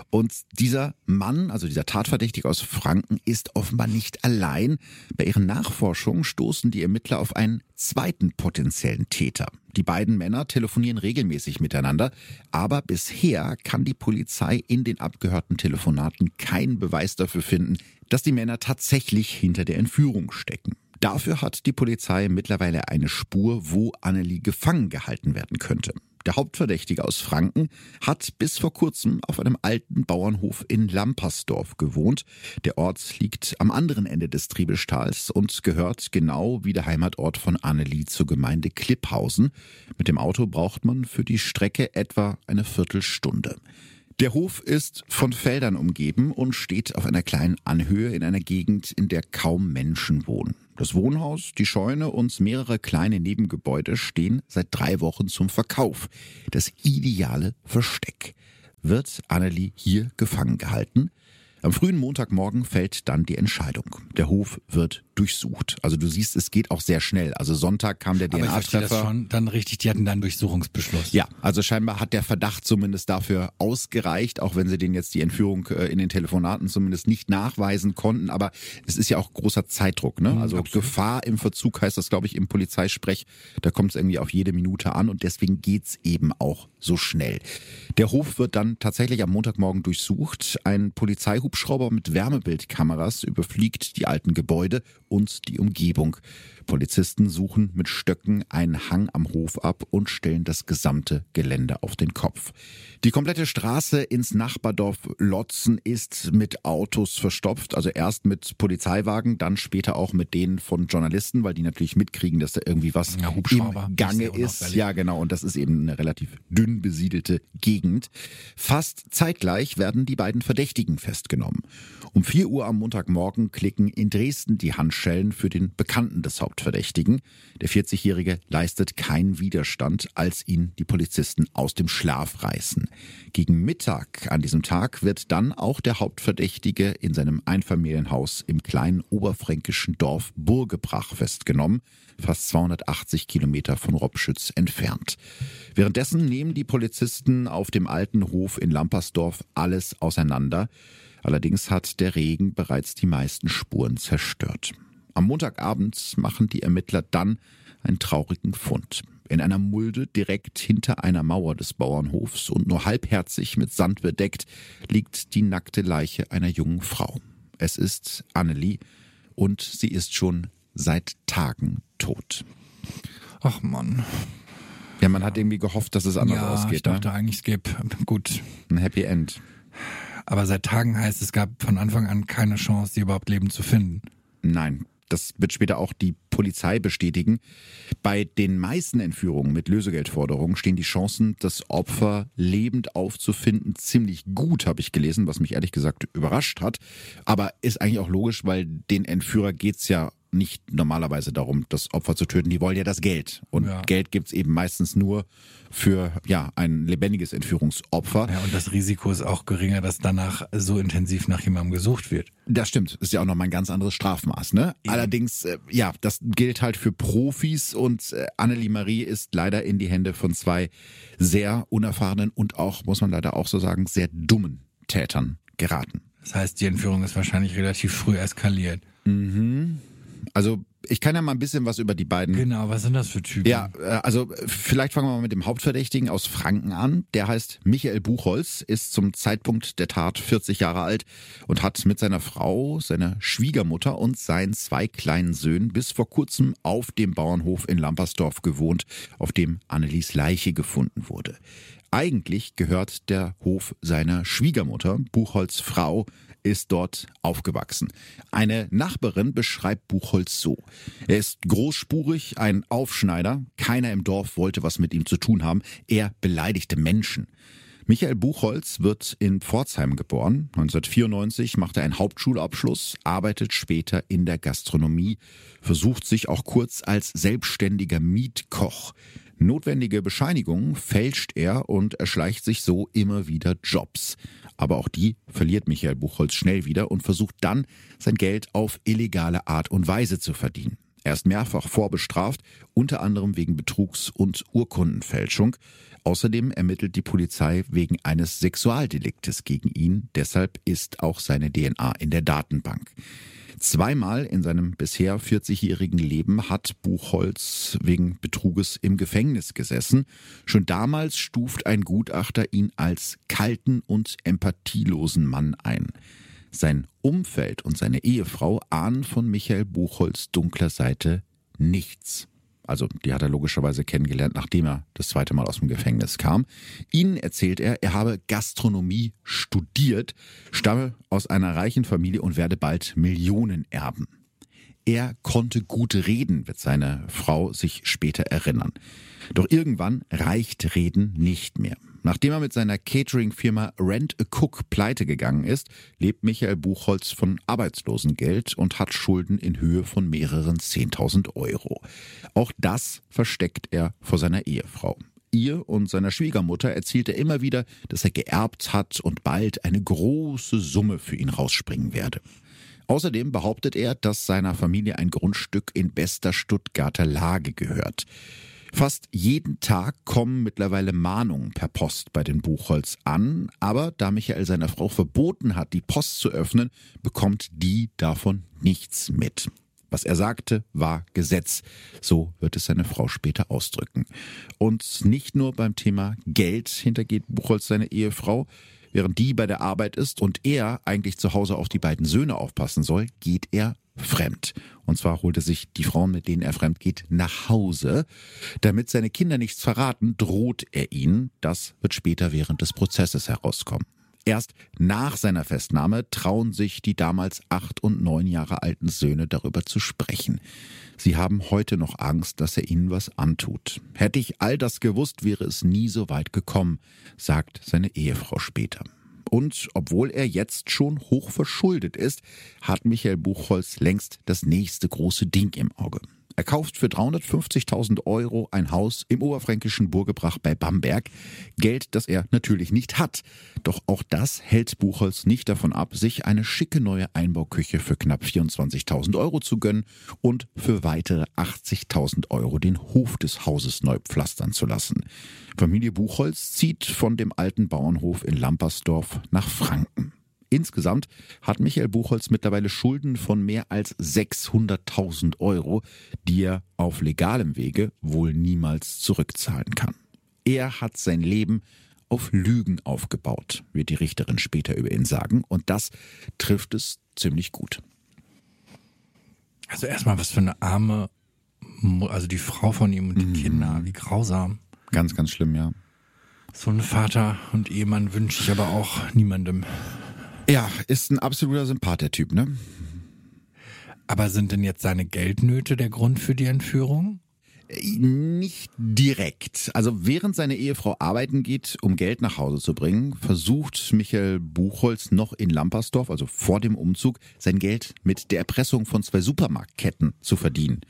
Und dieser Mann, also dieser Tatverdächtige aus Franken, ist offenbar nicht allein. Bei ihren Nachforschungen stoßen die Ermittler auf einen zweiten potenziellen Täter. Die beiden Männer telefonieren regelmäßig miteinander, aber bisher kann die Polizei in den abgehörten Telefonaten keinen Beweis dafür finden, dass die Männer tatsächlich hinter der Entführung stecken. Dafür hat die Polizei mittlerweile eine Spur, wo Annelie gefangen gehalten werden könnte. Der Hauptverdächtige aus Franken hat bis vor kurzem auf einem alten Bauernhof in Lampersdorf gewohnt. Der Ort liegt am anderen Ende des Triebelstals und gehört genau wie der Heimatort von Annelie zur Gemeinde Klipphausen. Mit dem Auto braucht man für die Strecke etwa eine Viertelstunde. Der Hof ist von Feldern umgeben und steht auf einer kleinen Anhöhe in einer Gegend, in der kaum Menschen wohnen. Das Wohnhaus, die Scheune und mehrere kleine Nebengebäude stehen seit drei Wochen zum Verkauf. Das ideale Versteck. Wird Annelie hier gefangen gehalten? Am frühen Montagmorgen fällt dann die Entscheidung. Der Hof wird durchsucht. Also du siehst, es geht auch sehr schnell. Also Sonntag kam der DNA-Treffer. dann richtig, die hatten dann Durchsuchungsbeschluss. Ja, also scheinbar hat der Verdacht zumindest dafür ausgereicht, auch wenn sie den jetzt die Entführung äh, in den Telefonaten zumindest nicht nachweisen konnten. Aber es ist ja auch großer Zeitdruck. Ne? Mhm, also Absolut. Gefahr im Verzug heißt das, glaube ich, im Polizeisprech. Da kommt es irgendwie auf jede Minute an und deswegen geht's eben auch so schnell. Der Hof wird dann tatsächlich am Montagmorgen durchsucht. Ein Polizeihubschrauber mit Wärmebildkameras überfliegt die alten Gebäude und die Umgebung. Polizisten suchen mit Stöcken einen Hang am Hof ab und stellen das gesamte Gelände auf den Kopf. Die komplette Straße ins Nachbardorf Lotzen ist mit Autos verstopft, also erst mit Polizeiwagen, dann später auch mit denen von Journalisten, weil die natürlich mitkriegen, dass da irgendwie was ja, im Gange ist. Ja, genau, und das ist eben eine relativ dünn besiedelte Gegend. Fast zeitgleich werden die beiden Verdächtigen festgenommen. Um 4 Uhr am Montagmorgen klicken in Dresden die Handschellen für den Bekannten des Hauptverdächtigen. Der 40-Jährige leistet keinen Widerstand, als ihn die Polizisten aus dem Schlaf reißen. Gegen Mittag an diesem Tag wird dann auch der Hauptverdächtige in seinem Einfamilienhaus im kleinen oberfränkischen Dorf Burgebrach festgenommen, fast 280 Kilometer von Robschütz entfernt. Währenddessen nehmen die Polizisten auf dem alten Hof in Lampersdorf alles auseinander. Allerdings hat der Regen bereits die meisten Spuren zerstört. Am Montagabend machen die Ermittler dann einen traurigen Fund. In einer Mulde direkt hinter einer Mauer des Bauernhofs und nur halbherzig mit Sand bedeckt liegt die nackte Leiche einer jungen Frau. Es ist Annelie und sie ist schon seit Tagen tot. Ach Mann. Ja, man hat irgendwie gehofft, dass es anders ja, ausgeht. Ich dachte ne? eigentlich, es gäbe gut. Ein Happy End. Aber seit Tagen heißt es, gab von Anfang an keine Chance, sie überhaupt leben zu finden. Nein, das wird später auch die Polizei bestätigen. Bei den meisten Entführungen mit Lösegeldforderungen stehen die Chancen, das Opfer lebend aufzufinden, ziemlich gut, habe ich gelesen, was mich ehrlich gesagt überrascht hat. Aber ist eigentlich auch logisch, weil den Entführer geht's ja nicht normalerweise darum, das Opfer zu töten. Die wollen ja das Geld. Und ja. Geld gibt's eben meistens nur für ja ein lebendiges Entführungsopfer. Ja, und das Risiko ist auch geringer, dass danach so intensiv nach jemandem gesucht wird. Das stimmt. Ist ja auch nochmal ein ganz anderes Strafmaß. Ne? Allerdings, äh, ja, das gilt halt für Profis und äh, Annelie Marie ist leider in die Hände von zwei sehr unerfahrenen und auch, muss man leider auch so sagen, sehr dummen Tätern geraten. Das heißt, die Entführung ist wahrscheinlich relativ früh eskaliert. Mhm. Also ich kann ja mal ein bisschen was über die beiden. Genau, was sind das für Typen? Ja, äh, also vielleicht fangen wir mal mit dem Hauptverdächtigen aus Franken an. Der heißt Michael Buchholz, ist zum Zeitpunkt der Tat 40 Jahre alt und hat mit seiner Frau, seiner Schwiegermutter und seinen zwei kleinen Söhnen bis vor kurzem auf dem Bauernhof in Lampersdorf gewohnt, auf dem Annelies Leiche gefunden wurde. Eigentlich gehört der Hof seiner Schwiegermutter, Buchholz Frau, ist dort aufgewachsen. Eine Nachbarin beschreibt Buchholz so. Er ist großspurig, ein Aufschneider. Keiner im Dorf wollte was mit ihm zu tun haben. Er beleidigte Menschen. Michael Buchholz wird in Pforzheim geboren. 1994 macht er einen Hauptschulabschluss, arbeitet später in der Gastronomie, versucht sich auch kurz als selbstständiger Mietkoch. Notwendige Bescheinigungen fälscht er und erschleicht sich so immer wieder Jobs. Aber auch die verliert Michael Buchholz schnell wieder und versucht dann, sein Geld auf illegale Art und Weise zu verdienen. Er ist mehrfach vorbestraft, unter anderem wegen Betrugs- und Urkundenfälschung. Außerdem ermittelt die Polizei wegen eines Sexualdeliktes gegen ihn. Deshalb ist auch seine DNA in der Datenbank. Zweimal in seinem bisher 40-jährigen Leben hat Buchholz wegen Betruges im Gefängnis gesessen. Schon damals stuft ein Gutachter ihn als kalten und empathielosen Mann ein. Sein Umfeld und seine Ehefrau ahnen von Michael Buchholz dunkler Seite nichts. Also die hat er logischerweise kennengelernt, nachdem er das zweite Mal aus dem Gefängnis kam. Ihnen erzählt er, er habe Gastronomie studiert, stamme aus einer reichen Familie und werde bald Millionen erben. Er konnte gut reden, wird seine Frau sich später erinnern. Doch irgendwann reicht Reden nicht mehr. Nachdem er mit seiner Catering-Firma Rent a Cook pleite gegangen ist, lebt Michael Buchholz von Arbeitslosengeld und hat Schulden in Höhe von mehreren 10.000 Euro. Auch das versteckt er vor seiner Ehefrau. Ihr und seiner Schwiegermutter erzählt er immer wieder, dass er geerbt hat und bald eine große Summe für ihn rausspringen werde. Außerdem behauptet er, dass seiner Familie ein Grundstück in bester Stuttgarter Lage gehört. Fast jeden Tag kommen mittlerweile Mahnungen per Post bei den Buchholz an, aber da Michael seiner Frau verboten hat, die Post zu öffnen, bekommt die davon nichts mit. Was er sagte, war Gesetz. So wird es seine Frau später ausdrücken. Und nicht nur beim Thema Geld hintergeht Buchholz seine Ehefrau. Während die bei der Arbeit ist und er eigentlich zu Hause auf die beiden Söhne aufpassen soll, geht er fremd. Und zwar holt er sich die Frauen, mit denen er fremd geht, nach Hause. Damit seine Kinder nichts verraten, droht er ihnen. Das wird später während des Prozesses herauskommen. Erst nach seiner Festnahme trauen sich die damals acht und neun Jahre alten Söhne darüber zu sprechen. Sie haben heute noch Angst, dass er ihnen was antut. Hätte ich all das gewusst, wäre es nie so weit gekommen, sagt seine Ehefrau später. Und obwohl er jetzt schon hoch verschuldet ist, hat Michael Buchholz längst das nächste große Ding im Auge. Er kauft für 350.000 Euro ein Haus im oberfränkischen Burgebrach bei Bamberg. Geld, das er natürlich nicht hat. Doch auch das hält Buchholz nicht davon ab, sich eine schicke neue Einbauküche für knapp 24.000 Euro zu gönnen und für weitere 80.000 Euro den Hof des Hauses neu pflastern zu lassen. Familie Buchholz zieht von dem alten Bauernhof in Lampersdorf nach Franken. Insgesamt hat Michael Buchholz mittlerweile Schulden von mehr als 600.000 Euro, die er auf legalem Wege wohl niemals zurückzahlen kann. Er hat sein Leben auf Lügen aufgebaut, wird die Richterin später über ihn sagen, und das trifft es ziemlich gut. Also erstmal, was für eine arme, also die Frau von ihm und die mhm. Kinder, wie grausam. Ganz, ganz schlimm, ja. So einen Vater und Ehemann wünsche ich aber auch niemandem. Ja, ist ein absoluter Sympath, der Typ, ne? Aber sind denn jetzt seine Geldnöte der Grund für die Entführung? Nicht direkt. Also während seine Ehefrau arbeiten geht, um Geld nach Hause zu bringen, versucht Michael Buchholz noch in Lampersdorf, also vor dem Umzug, sein Geld mit der Erpressung von zwei Supermarktketten zu verdienen.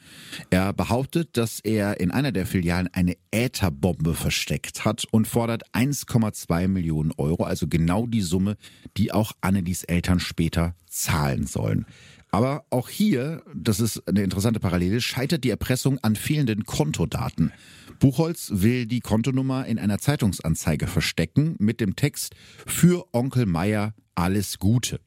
Er behauptet, dass er in einer der Filialen eine Ätherbombe versteckt hat und fordert 1,2 Millionen Euro, also genau die Summe, die auch Annelies Eltern später zahlen sollen. Aber auch hier, das ist eine interessante Parallele, scheitert die Erpressung an fehlenden Kontodaten. Buchholz will die Kontonummer in einer Zeitungsanzeige verstecken mit dem Text Für Onkel Meier alles Gute.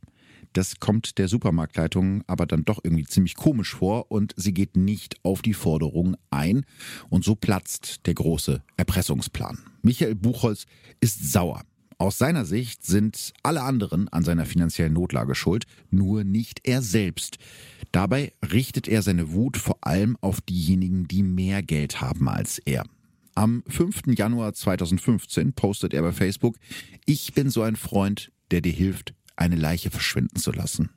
Das kommt der Supermarktleitung aber dann doch irgendwie ziemlich komisch vor und sie geht nicht auf die Forderung ein und so platzt der große Erpressungsplan. Michael Buchholz ist sauer. Aus seiner Sicht sind alle anderen an seiner finanziellen Notlage schuld, nur nicht er selbst. Dabei richtet er seine Wut vor allem auf diejenigen, die mehr Geld haben als er. Am 5. Januar 2015 postet er bei Facebook, ich bin so ein Freund, der dir hilft, eine Leiche verschwinden zu lassen.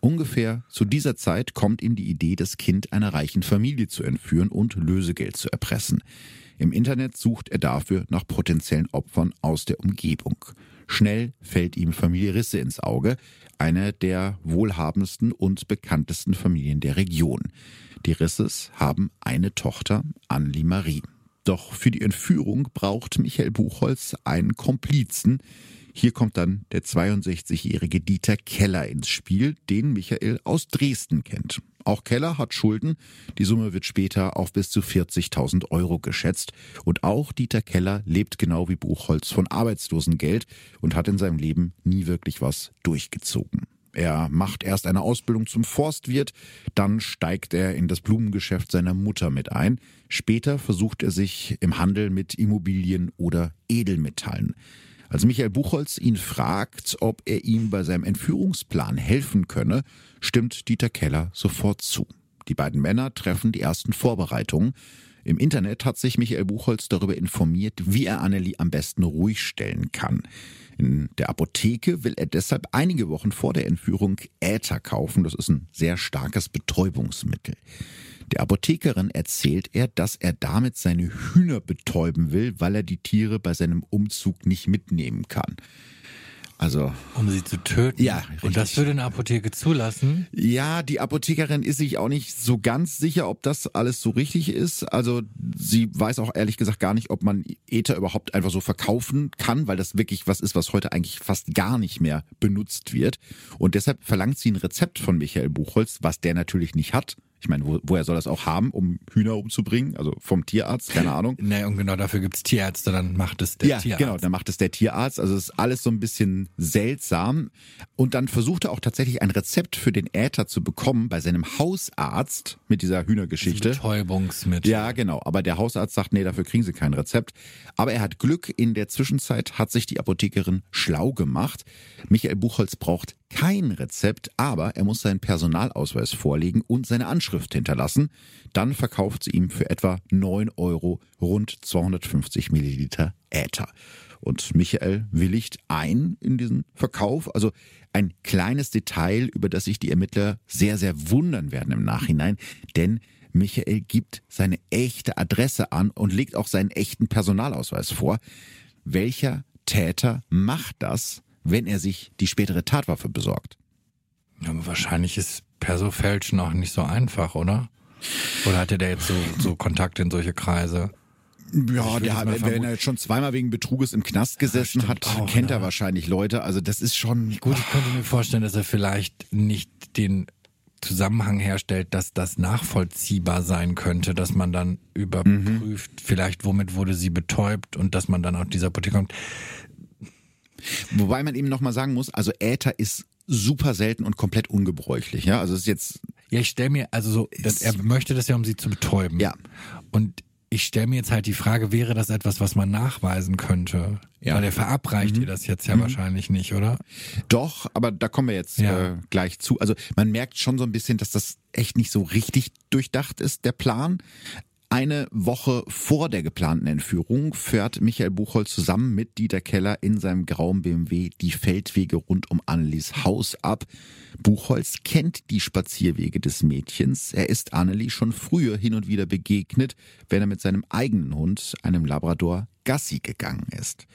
Ungefähr zu dieser Zeit kommt ihm die Idee, das Kind einer reichen Familie zu entführen und Lösegeld zu erpressen. Im Internet sucht er dafür nach potenziellen Opfern aus der Umgebung. Schnell fällt ihm Familie Risse ins Auge, eine der wohlhabendsten und bekanntesten Familien der Region. Die Risses haben eine Tochter, Anneli Marie. Doch für die Entführung braucht Michael Buchholz einen Komplizen. Hier kommt dann der 62-jährige Dieter Keller ins Spiel, den Michael aus Dresden kennt. Auch Keller hat Schulden. Die Summe wird später auf bis zu 40.000 Euro geschätzt. Und auch Dieter Keller lebt genau wie Buchholz von Arbeitslosengeld und hat in seinem Leben nie wirklich was durchgezogen. Er macht erst eine Ausbildung zum Forstwirt, dann steigt er in das Blumengeschäft seiner Mutter mit ein. Später versucht er sich im Handel mit Immobilien oder Edelmetallen. Als Michael Buchholz ihn fragt, ob er ihm bei seinem Entführungsplan helfen könne, stimmt Dieter Keller sofort zu. Die beiden Männer treffen die ersten Vorbereitungen. Im Internet hat sich Michael Buchholz darüber informiert, wie er Annelie am besten ruhig stellen kann. In der Apotheke will er deshalb einige Wochen vor der Entführung Äther kaufen. Das ist ein sehr starkes Betäubungsmittel. Der Apothekerin erzählt er, dass er damit seine Hühner betäuben will, weil er die Tiere bei seinem Umzug nicht mitnehmen kann. Also. Um sie zu töten? Ja. Richtig. Und das würde eine Apotheke zulassen? Ja, die Apothekerin ist sich auch nicht so ganz sicher, ob das alles so richtig ist. Also sie weiß auch ehrlich gesagt gar nicht, ob man Ether überhaupt einfach so verkaufen kann, weil das wirklich was ist, was heute eigentlich fast gar nicht mehr benutzt wird. Und deshalb verlangt sie ein Rezept von Michael Buchholz, was der natürlich nicht hat. Ich meine, wo, woher soll das auch haben, um Hühner umzubringen? Also vom Tierarzt, keine Ahnung. Nee, und genau dafür gibt's Tierärzte, dann macht es der ja, Tierarzt. Ja, genau, dann macht es der Tierarzt. Also es ist alles so ein bisschen seltsam. Und dann versucht er auch tatsächlich ein Rezept für den Äther zu bekommen bei seinem Hausarzt mit dieser Hühnergeschichte. Betäubungsmittel. Ja, genau. Aber der Hausarzt sagt, nee, dafür kriegen sie kein Rezept. Aber er hat Glück. In der Zwischenzeit hat sich die Apothekerin schlau gemacht. Michael Buchholz braucht kein Rezept, aber er muss seinen Personalausweis vorlegen und seine Anschrift hinterlassen. Dann verkauft sie ihm für etwa 9 Euro rund 250 Milliliter Äther. Und Michael willigt ein in diesen Verkauf. Also ein kleines Detail, über das sich die Ermittler sehr, sehr wundern werden im Nachhinein. Denn Michael gibt seine echte Adresse an und legt auch seinen echten Personalausweis vor. Welcher Täter macht das wenn er sich die spätere Tatwaffe besorgt. Ja, aber wahrscheinlich ist Perso-Fälschen auch nicht so einfach, oder? Oder hatte der jetzt so, so Kontakt in solche Kreise? Ja, der hat, wenn er jetzt schon zweimal wegen Betruges im Knast gesessen ja, hat, auch, kennt er ne? wahrscheinlich Leute. Also das ist schon. Gut, ich könnte mir vorstellen, dass er vielleicht nicht den Zusammenhang herstellt, dass das nachvollziehbar sein könnte, dass man dann überprüft, mhm. vielleicht womit wurde sie betäubt und dass man dann auf dieser Apotheke kommt. Wobei man eben nochmal sagen muss, also Äther ist super selten und komplett ungebräuchlich. Ja, also es ist jetzt. Ja, ich stelle mir, also so, das, er möchte das ja, um sie zu betäuben. Ja. Und ich stelle mir jetzt halt die Frage, wäre das etwas, was man nachweisen könnte? Ja. Weil er verabreicht mhm. ihr das jetzt ja mhm. wahrscheinlich nicht, oder? Doch, aber da kommen wir jetzt ja. äh, gleich zu. Also man merkt schon so ein bisschen, dass das echt nicht so richtig durchdacht ist, der Plan. Eine Woche vor der geplanten Entführung fährt Michael Buchholz zusammen mit Dieter Keller in seinem grauen BMW die Feldwege rund um Annelies Haus ab. Buchholz kennt die Spazierwege des Mädchens. Er ist Annelie schon früher hin und wieder begegnet, wenn er mit seinem eigenen Hund, einem Labrador, Gassi gegangen ist.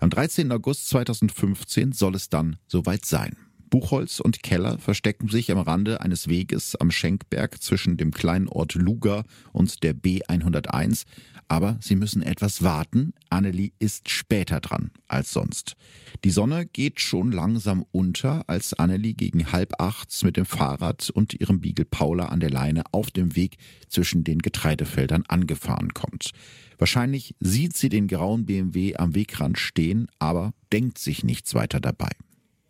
Am 13. August 2015 soll es dann soweit sein. Buchholz und Keller verstecken sich am Rande eines Weges am Schenkberg zwischen dem kleinen Ort Luga und der B101. Aber sie müssen etwas warten. Annelie ist später dran als sonst. Die Sonne geht schon langsam unter, als Annelie gegen halb acht mit dem Fahrrad und ihrem Beagle Paula an der Leine auf dem Weg zwischen den Getreidefeldern angefahren kommt. Wahrscheinlich sieht sie den grauen BMW am Wegrand stehen, aber denkt sich nichts weiter dabei.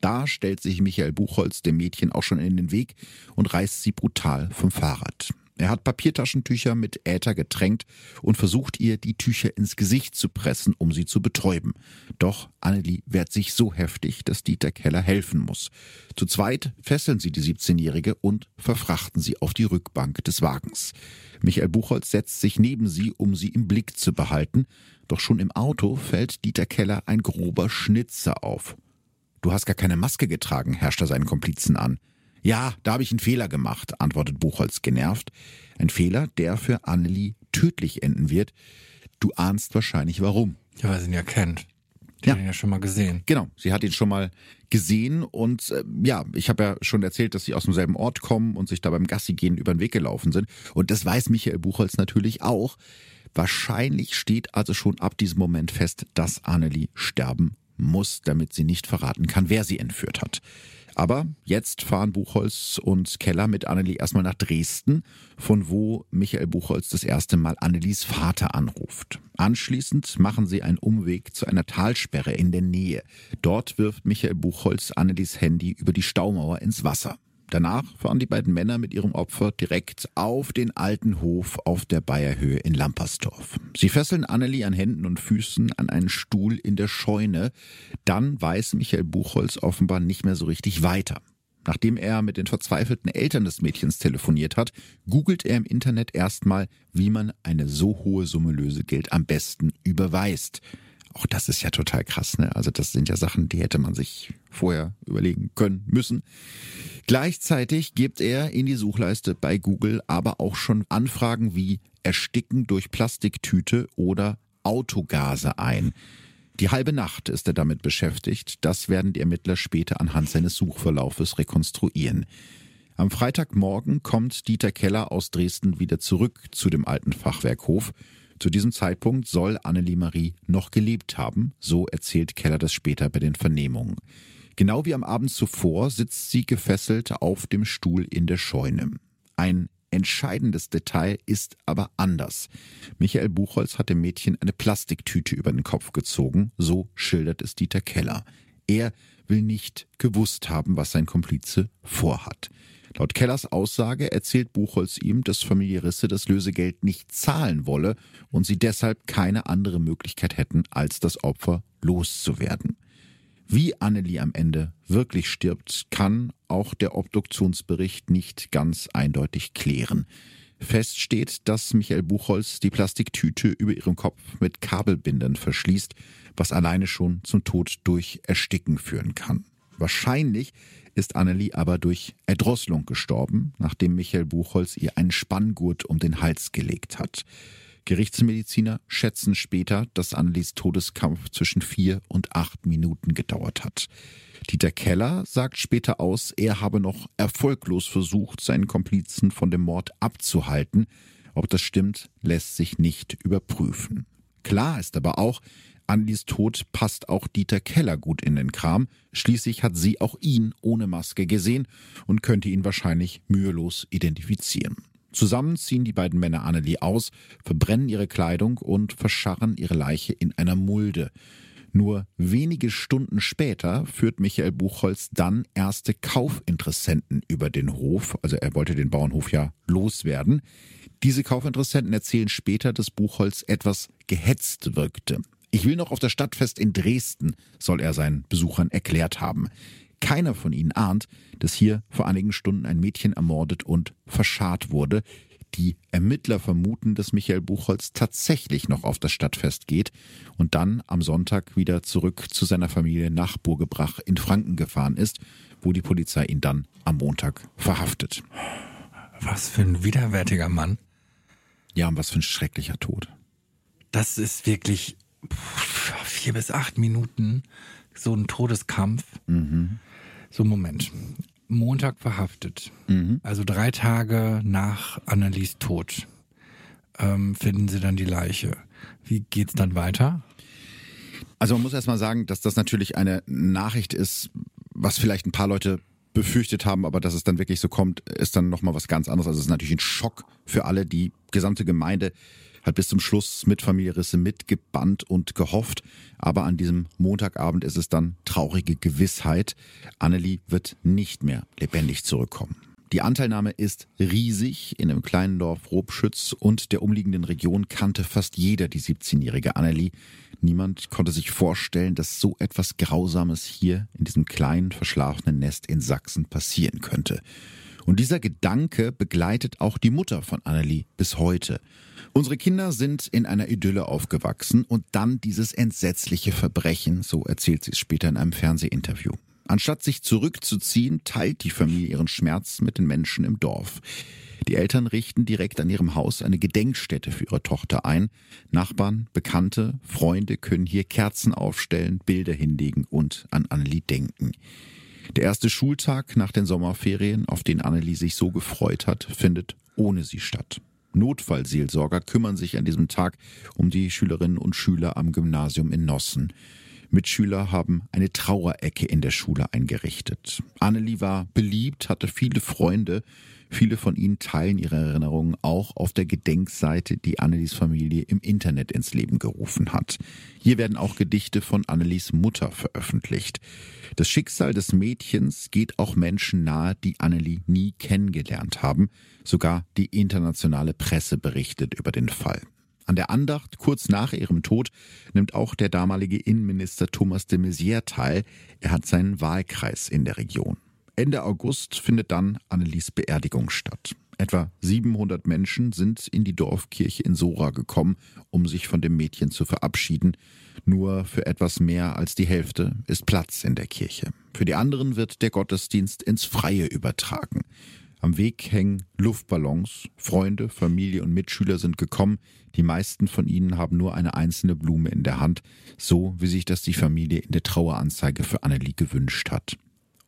Da stellt sich Michael Buchholz dem Mädchen auch schon in den Weg und reißt sie brutal vom Fahrrad. Er hat Papiertaschentücher mit Äther getränkt und versucht ihr, die Tücher ins Gesicht zu pressen, um sie zu betäuben. Doch Annelie wehrt sich so heftig, dass Dieter Keller helfen muss. Zu zweit fesseln sie die 17-Jährige und verfrachten sie auf die Rückbank des Wagens. Michael Buchholz setzt sich neben sie, um sie im Blick zu behalten. Doch schon im Auto fällt Dieter Keller ein grober Schnitzer auf. Du hast gar keine Maske getragen, herrscht er seinen Komplizen an. Ja, da habe ich einen Fehler gemacht, antwortet Buchholz genervt. Ein Fehler, der für Annelie tödlich enden wird. Du ahnst wahrscheinlich warum. Ja, weil sie ihn ja kennt. Die ja. hat ihn ja schon mal gesehen. Genau, sie hat ihn schon mal gesehen und äh, ja, ich habe ja schon erzählt, dass sie aus demselben Ort kommen und sich da beim Gassi gehen über den Weg gelaufen sind. Und das weiß Michael Buchholz natürlich auch. Wahrscheinlich steht also schon ab diesem Moment fest, dass Annelie sterben muss, damit sie nicht verraten kann, wer sie entführt hat. Aber jetzt fahren Buchholz und Keller mit Annelie erstmal nach Dresden, von wo Michael Buchholz das erste Mal Annelies Vater anruft. Anschließend machen sie einen Umweg zu einer Talsperre in der Nähe. Dort wirft Michael Buchholz Annelies Handy über die Staumauer ins Wasser. Danach fahren die beiden Männer mit ihrem Opfer direkt auf den alten Hof auf der Bayerhöhe in Lampersdorf. Sie fesseln Annelie an Händen und Füßen an einen Stuhl in der Scheune. Dann weiß Michael Buchholz offenbar nicht mehr so richtig weiter. Nachdem er mit den verzweifelten Eltern des Mädchens telefoniert hat, googelt er im Internet erstmal, wie man eine so hohe Summe Lösegeld am besten überweist. Auch das ist ja total krass, ne? Also das sind ja Sachen, die hätte man sich vorher überlegen können müssen. Gleichzeitig gibt er in die Suchleiste bei Google aber auch schon Anfragen wie Ersticken durch Plastiktüte oder Autogase ein. Die halbe Nacht ist er damit beschäftigt. Das werden die Ermittler später anhand seines Suchverlaufes rekonstruieren. Am Freitagmorgen kommt Dieter Keller aus Dresden wieder zurück zu dem alten Fachwerkhof. Zu diesem Zeitpunkt soll Annelie Marie noch gelebt haben, so erzählt Keller das später bei den Vernehmungen. Genau wie am Abend zuvor sitzt sie gefesselt auf dem Stuhl in der Scheune. Ein entscheidendes Detail ist aber anders. Michael Buchholz hat dem Mädchen eine Plastiktüte über den Kopf gezogen, so schildert es Dieter Keller. Er will nicht gewusst haben, was sein Komplize vorhat. Laut Kellers Aussage erzählt Buchholz ihm, dass Familie Risse das Lösegeld nicht zahlen wolle und sie deshalb keine andere Möglichkeit hätten, als das Opfer loszuwerden. Wie Annelie am Ende wirklich stirbt, kann auch der Obduktionsbericht nicht ganz eindeutig klären. Fest steht, dass Michael Buchholz die Plastiktüte über ihrem Kopf mit Kabelbindern verschließt, was alleine schon zum Tod durch Ersticken führen kann. Wahrscheinlich ist Annelie aber durch Erdrosselung gestorben, nachdem Michael Buchholz ihr einen Spanngurt um den Hals gelegt hat. Gerichtsmediziner schätzen später, dass Annelies Todeskampf zwischen vier und acht Minuten gedauert hat. Dieter Keller sagt später aus, er habe noch erfolglos versucht, seinen Komplizen von dem Mord abzuhalten. Ob das stimmt, lässt sich nicht überprüfen. Klar ist aber auch, Andys Tod passt auch Dieter Keller gut in den Kram. Schließlich hat sie auch ihn ohne Maske gesehen und könnte ihn wahrscheinlich mühelos identifizieren. Zusammen ziehen die beiden Männer Annelie aus, verbrennen ihre Kleidung und verscharren ihre Leiche in einer Mulde. Nur wenige Stunden später führt Michael Buchholz dann erste Kaufinteressenten über den Hof. Also er wollte den Bauernhof ja loswerden. Diese Kaufinteressenten erzählen später, dass Buchholz etwas gehetzt wirkte. Ich will noch auf das Stadtfest in Dresden, soll er seinen Besuchern erklärt haben. Keiner von ihnen ahnt, dass hier vor einigen Stunden ein Mädchen ermordet und verscharrt wurde. Die Ermittler vermuten, dass Michael Buchholz tatsächlich noch auf das Stadtfest geht und dann am Sonntag wieder zurück zu seiner Familie nach Burgebrach in Franken gefahren ist, wo die Polizei ihn dann am Montag verhaftet. Was für ein widerwärtiger Mann. Ja, und was für ein schrecklicher Tod. Das ist wirklich vier bis acht Minuten so ein Todeskampf. Mhm. So, Moment. Montag verhaftet. Mhm. Also drei Tage nach Annelies Tod ähm, finden sie dann die Leiche. Wie geht's dann weiter? Also man muss erst mal sagen, dass das natürlich eine Nachricht ist, was vielleicht ein paar Leute befürchtet haben, aber dass es dann wirklich so kommt, ist dann nochmal was ganz anderes. Also es ist natürlich ein Schock für alle, die gesamte Gemeinde hat bis zum Schluss mit Familie Risse mitgebannt und gehofft. Aber an diesem Montagabend ist es dann traurige Gewissheit. Annelie wird nicht mehr lebendig zurückkommen. Die Anteilnahme ist riesig. In dem kleinen Dorf Robschütz und der umliegenden Region kannte fast jeder die 17-jährige Annelie. Niemand konnte sich vorstellen, dass so etwas Grausames hier in diesem kleinen, verschlafenen Nest in Sachsen passieren könnte. Und dieser Gedanke begleitet auch die Mutter von Annelie bis heute. Unsere Kinder sind in einer Idylle aufgewachsen und dann dieses entsetzliche Verbrechen, so erzählt sie es später in einem Fernsehinterview. Anstatt sich zurückzuziehen, teilt die Familie ihren Schmerz mit den Menschen im Dorf. Die Eltern richten direkt an ihrem Haus eine Gedenkstätte für ihre Tochter ein. Nachbarn, Bekannte, Freunde können hier Kerzen aufstellen, Bilder hinlegen und an Annelie denken. Der erste Schultag nach den Sommerferien, auf den Annelie sich so gefreut hat, findet ohne sie statt. Notfallseelsorger kümmern sich an diesem Tag um die Schülerinnen und Schüler am Gymnasium in Nossen. Mitschüler haben eine Trauerecke in der Schule eingerichtet. Annelie war beliebt, hatte viele Freunde. Viele von ihnen teilen ihre Erinnerungen auch auf der Gedenkseite, die Annelies Familie im Internet ins Leben gerufen hat. Hier werden auch Gedichte von Annelies Mutter veröffentlicht. Das Schicksal des Mädchens geht auch Menschen nahe, die Annelie nie kennengelernt haben. Sogar die internationale Presse berichtet über den Fall. An der Andacht kurz nach ihrem Tod nimmt auch der damalige Innenminister Thomas de Maizière teil. Er hat seinen Wahlkreis in der Region. Ende August findet dann Annelies Beerdigung statt. Etwa 700 Menschen sind in die Dorfkirche in Sora gekommen, um sich von dem Mädchen zu verabschieden. Nur für etwas mehr als die Hälfte ist Platz in der Kirche. Für die anderen wird der Gottesdienst ins Freie übertragen. Am Weg hängen Luftballons. Freunde, Familie und Mitschüler sind gekommen. Die meisten von ihnen haben nur eine einzelne Blume in der Hand, so wie sich das die Familie in der Traueranzeige für Annelie gewünscht hat.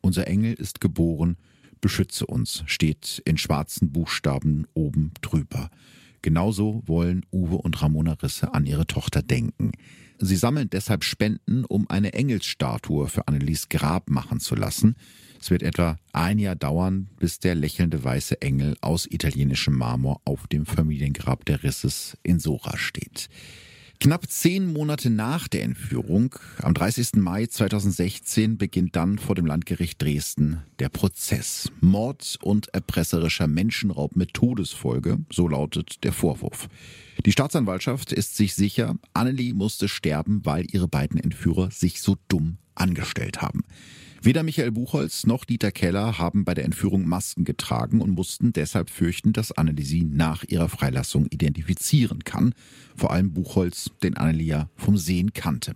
Unser Engel ist geboren, beschütze uns, steht in schwarzen Buchstaben oben drüber. Genauso wollen Uwe und Ramona Risse an ihre Tochter denken. Sie sammeln deshalb Spenden, um eine Engelsstatue für Annelies Grab machen zu lassen. Es wird etwa ein Jahr dauern, bis der lächelnde weiße Engel aus italienischem Marmor auf dem Familiengrab der Risses in Sora steht. Knapp zehn Monate nach der Entführung, am 30. Mai 2016, beginnt dann vor dem Landgericht Dresden der Prozess. Mord und erpresserischer Menschenraub mit Todesfolge, so lautet der Vorwurf. Die Staatsanwaltschaft ist sich sicher, Annelie musste sterben, weil ihre beiden Entführer sich so dumm angestellt haben. Weder Michael Buchholz noch Dieter Keller haben bei der Entführung Masken getragen und mussten deshalb fürchten, dass Annelie sie nach ihrer Freilassung identifizieren kann. Vor allem Buchholz, den Annelie ja vom Sehen kannte.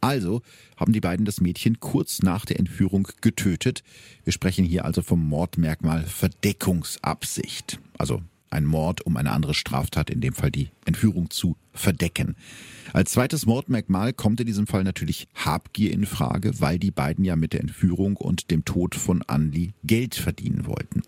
Also haben die beiden das Mädchen kurz nach der Entführung getötet. Wir sprechen hier also vom Mordmerkmal Verdeckungsabsicht. Also ein Mord, um eine andere Straftat, in dem Fall die Entführung, zu verdecken. Als zweites Mordmerkmal kommt in diesem Fall natürlich Habgier in Frage, weil die beiden ja mit der Entführung und dem Tod von Anli Geld verdienen wollten.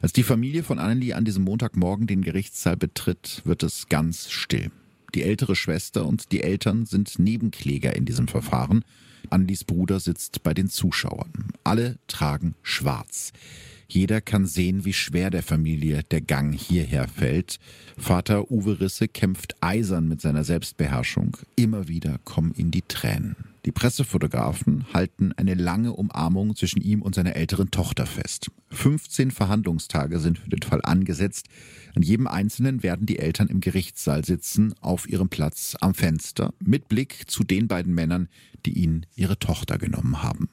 Als die Familie von Annelie an diesem Montagmorgen den Gerichtssaal betritt, wird es ganz still. Die ältere Schwester und die Eltern sind Nebenkläger in diesem Verfahren. Annelies Bruder sitzt bei den Zuschauern. Alle tragen schwarz. Jeder kann sehen, wie schwer der Familie der Gang hierher fällt. Vater Uwe Risse kämpft eisern mit seiner Selbstbeherrschung. Immer wieder kommen ihm die Tränen. Die Pressefotografen halten eine lange Umarmung zwischen ihm und seiner älteren Tochter fest. 15 Verhandlungstage sind für den Fall angesetzt. An jedem einzelnen werden die Eltern im Gerichtssaal sitzen, auf ihrem Platz am Fenster, mit Blick zu den beiden Männern, die ihnen ihre Tochter genommen haben.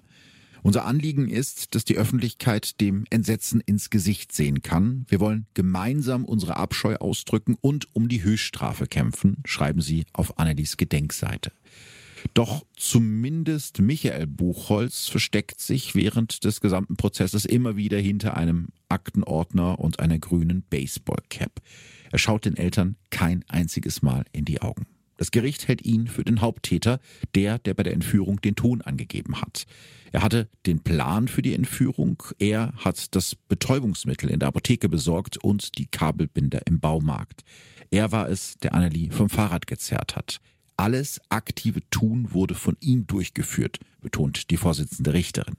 Unser Anliegen ist, dass die Öffentlichkeit dem Entsetzen ins Gesicht sehen kann. Wir wollen gemeinsam unsere Abscheu ausdrücken und um die Höchststrafe kämpfen, schreiben sie auf Annelies Gedenkseite. Doch zumindest Michael Buchholz versteckt sich während des gesamten Prozesses immer wieder hinter einem Aktenordner und einer grünen Baseballcap. Er schaut den Eltern kein einziges Mal in die Augen. Das Gericht hält ihn für den Haupttäter, der, der bei der Entführung den Ton angegeben hat. Er hatte den Plan für die Entführung, er hat das Betäubungsmittel in der Apotheke besorgt und die Kabelbinder im Baumarkt. Er war es, der Annelie vom Fahrrad gezerrt hat. Alles aktive Tun wurde von ihm durchgeführt, betont die Vorsitzende Richterin.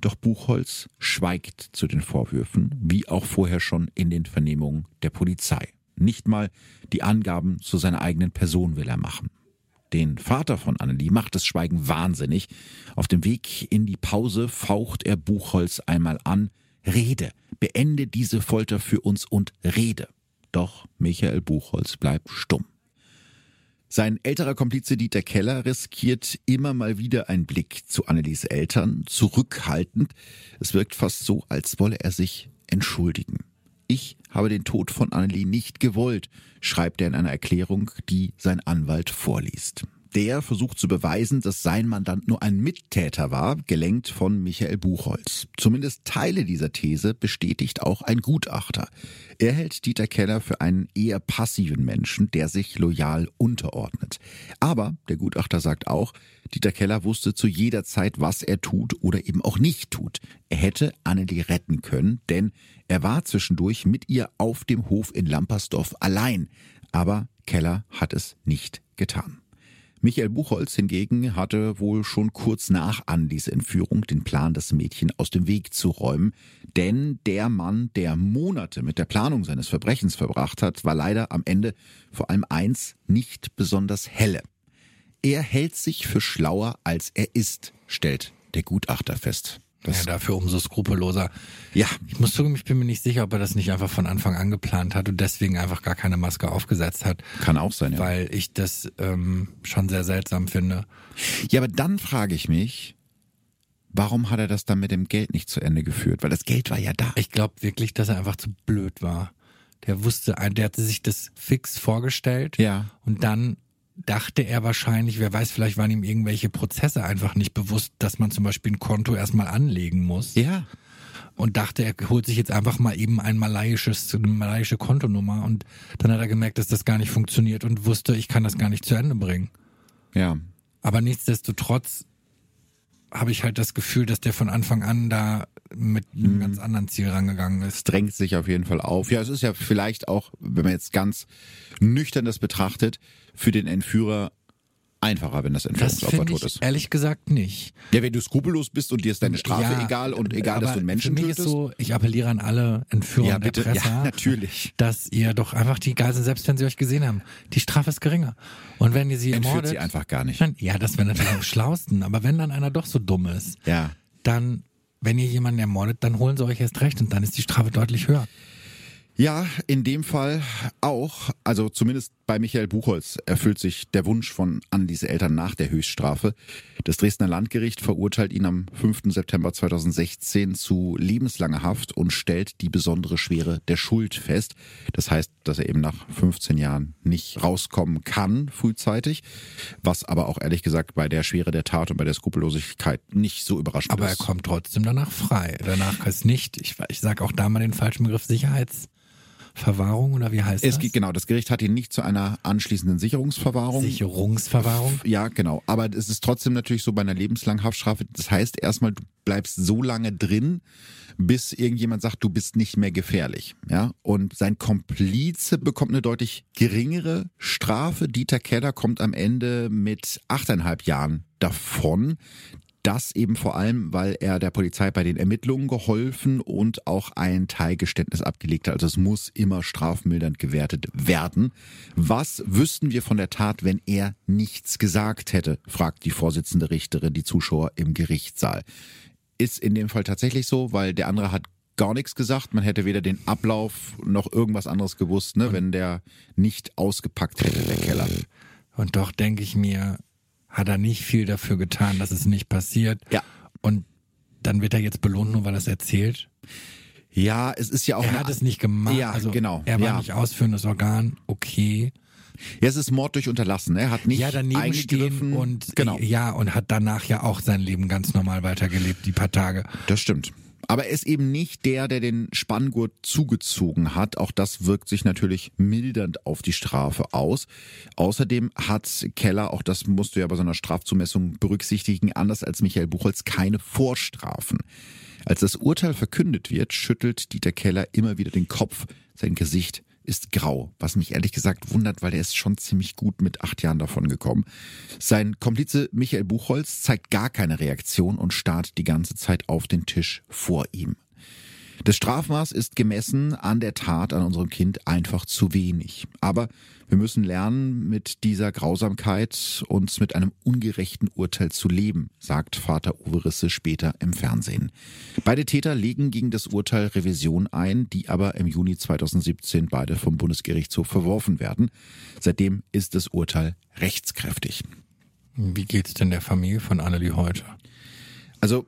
Doch Buchholz schweigt zu den Vorwürfen, wie auch vorher schon in den Vernehmungen der Polizei. Nicht mal die Angaben zu seiner eigenen Person will er machen. Den Vater von Annelie macht das Schweigen wahnsinnig. Auf dem Weg in die Pause faucht er Buchholz einmal an. Rede, beende diese Folter für uns und rede. Doch Michael Buchholz bleibt stumm. Sein älterer Komplize Dieter Keller riskiert immer mal wieder einen Blick zu Annelies Eltern, zurückhaltend. Es wirkt fast so, als wolle er sich entschuldigen. Ich habe den Tod von Annelie nicht gewollt, schreibt er in einer Erklärung, die sein Anwalt vorliest. Der versucht zu beweisen, dass sein Mandant nur ein Mittäter war, gelenkt von Michael Buchholz. Zumindest Teile dieser These bestätigt auch ein Gutachter. Er hält Dieter Keller für einen eher passiven Menschen, der sich loyal unterordnet. Aber der Gutachter sagt auch, Dieter Keller wusste zu jeder Zeit, was er tut oder eben auch nicht tut. Er hätte Annelie retten können, denn er war zwischendurch mit ihr auf dem Hof in Lampersdorf allein. Aber Keller hat es nicht getan. Michael Buchholz hingegen hatte wohl schon kurz nach Andys Entführung den Plan, das Mädchen aus dem Weg zu räumen. Denn der Mann, der Monate mit der Planung seines Verbrechens verbracht hat, war leider am Ende vor allem eins nicht besonders helle. Er hält sich für schlauer, als er ist, stellt der Gutachter fest. Das ja, dafür umso skrupelloser. Ja. Ich muss zugeben, ich bin mir nicht sicher, ob er das nicht einfach von Anfang an geplant hat und deswegen einfach gar keine Maske aufgesetzt hat. Kann auch sein, ja. Weil ich das ähm, schon sehr seltsam finde. Ja, aber dann frage ich mich, warum hat er das dann mit dem Geld nicht zu Ende geführt? Weil das Geld war ja da. Ich glaube wirklich, dass er einfach zu blöd war. Der wusste, der hatte sich das fix vorgestellt. Ja. Und dann dachte er wahrscheinlich, wer weiß, vielleicht waren ihm irgendwelche Prozesse einfach nicht bewusst, dass man zum Beispiel ein Konto erstmal anlegen muss. Ja. Und dachte, er holt sich jetzt einfach mal eben ein malaiisches, eine malaiische Kontonummer und dann hat er gemerkt, dass das gar nicht funktioniert und wusste, ich kann das gar nicht zu Ende bringen. Ja. Aber nichtsdestotrotz habe ich halt das Gefühl, dass der von Anfang an da mit einem mhm. ganz anderen Ziel rangegangen ist. Drängt sich auf jeden Fall auf. Ja, es ist ja vielleicht auch, wenn man jetzt ganz nüchtern das betrachtet, für den Entführer einfacher, wenn das Entführungsopfer tot ist. Ehrlich gesagt nicht. Ja, wenn du skrupellos bist und dir ist deine Strafe ja, egal und egal, dass du einen Menschen für mich tötest. Ist so, ich appelliere an alle Entführer ja, bitte, Erpresser, ja, natürlich. dass ihr doch einfach die Geiseln, selbst wenn sie euch gesehen haben, die Strafe ist geringer. Und wenn ihr sie Entführt ermordet, sie einfach gar nicht. Dann, ja, das wäre natürlich am schlausten. Aber wenn dann einer doch so dumm ist, ja. dann, wenn ihr jemanden ermordet, dann holen sie euch erst recht und dann ist die Strafe deutlich höher. Ja, in dem Fall auch. Also zumindest bei Michael Buchholz erfüllt sich der Wunsch von Andys Eltern nach der Höchststrafe. Das Dresdner Landgericht verurteilt ihn am 5. September 2016 zu lebenslanger Haft und stellt die besondere Schwere der Schuld fest. Das heißt, dass er eben nach 15 Jahren nicht rauskommen kann frühzeitig, was aber auch ehrlich gesagt bei der Schwere der Tat und bei der Skrupellosigkeit nicht so überraschend aber ist. Aber er kommt trotzdem danach frei. Danach ist nicht, ich, ich sage auch da mal den falschen Begriff, Sicherheits Verwahrung oder wie heißt es das? Geht, genau, das Gericht hat ihn nicht zu einer anschließenden Sicherungsverwahrung. Sicherungsverwahrung? Ja, genau. Aber es ist trotzdem natürlich so bei einer lebenslangen Haftstrafe. Das heißt erstmal, du bleibst so lange drin, bis irgendjemand sagt, du bist nicht mehr gefährlich. Ja, und sein Komplize bekommt eine deutlich geringere Strafe. Dieter Keller kommt am Ende mit achteinhalb Jahren davon. Das eben vor allem, weil er der Polizei bei den Ermittlungen geholfen und auch ein Teilgeständnis abgelegt hat. Also es muss immer strafmildernd gewertet werden. Was wüssten wir von der Tat, wenn er nichts gesagt hätte, fragt die Vorsitzende Richterin die Zuschauer im Gerichtssaal. Ist in dem Fall tatsächlich so, weil der andere hat gar nichts gesagt. Man hätte weder den Ablauf noch irgendwas anderes gewusst, ne, wenn der nicht ausgepackt hätte, der Keller. Und doch denke ich mir, hat er nicht viel dafür getan, dass es nicht passiert. Ja. Und dann wird er jetzt belohnt, nur weil er es erzählt. Ja, es ist ja auch. Er hat es nicht gemacht. Ja, also genau. Er war ja. nicht ausführendes Organ. Okay. Ja, es ist Mord durch Unterlassen. Er hat nicht ja, daneben stehen und genau. ja und hat danach ja auch sein Leben ganz normal weitergelebt, die paar Tage. Das stimmt. Aber er ist eben nicht der, der den Spanngurt zugezogen hat. Auch das wirkt sich natürlich mildernd auf die Strafe aus. Außerdem hat Keller, auch das musst du ja bei so einer Strafzumessung berücksichtigen, anders als Michael Buchholz, keine Vorstrafen. Als das Urteil verkündet wird, schüttelt Dieter Keller immer wieder den Kopf. Sein Gesicht ist grau, was mich ehrlich gesagt wundert, weil er ist schon ziemlich gut mit acht Jahren davon gekommen. Sein Komplize Michael Buchholz zeigt gar keine Reaktion und starrt die ganze Zeit auf den Tisch vor ihm. Das Strafmaß ist gemessen an der Tat an unserem Kind einfach zu wenig. Aber wir müssen lernen, mit dieser Grausamkeit uns mit einem ungerechten Urteil zu leben, sagt Vater Uwe Risse später im Fernsehen. Beide Täter legen gegen das Urteil Revision ein, die aber im Juni 2017 beide vom Bundesgerichtshof verworfen werden. Seitdem ist das Urteil rechtskräftig. Wie geht's denn der Familie von Annelie heute? Also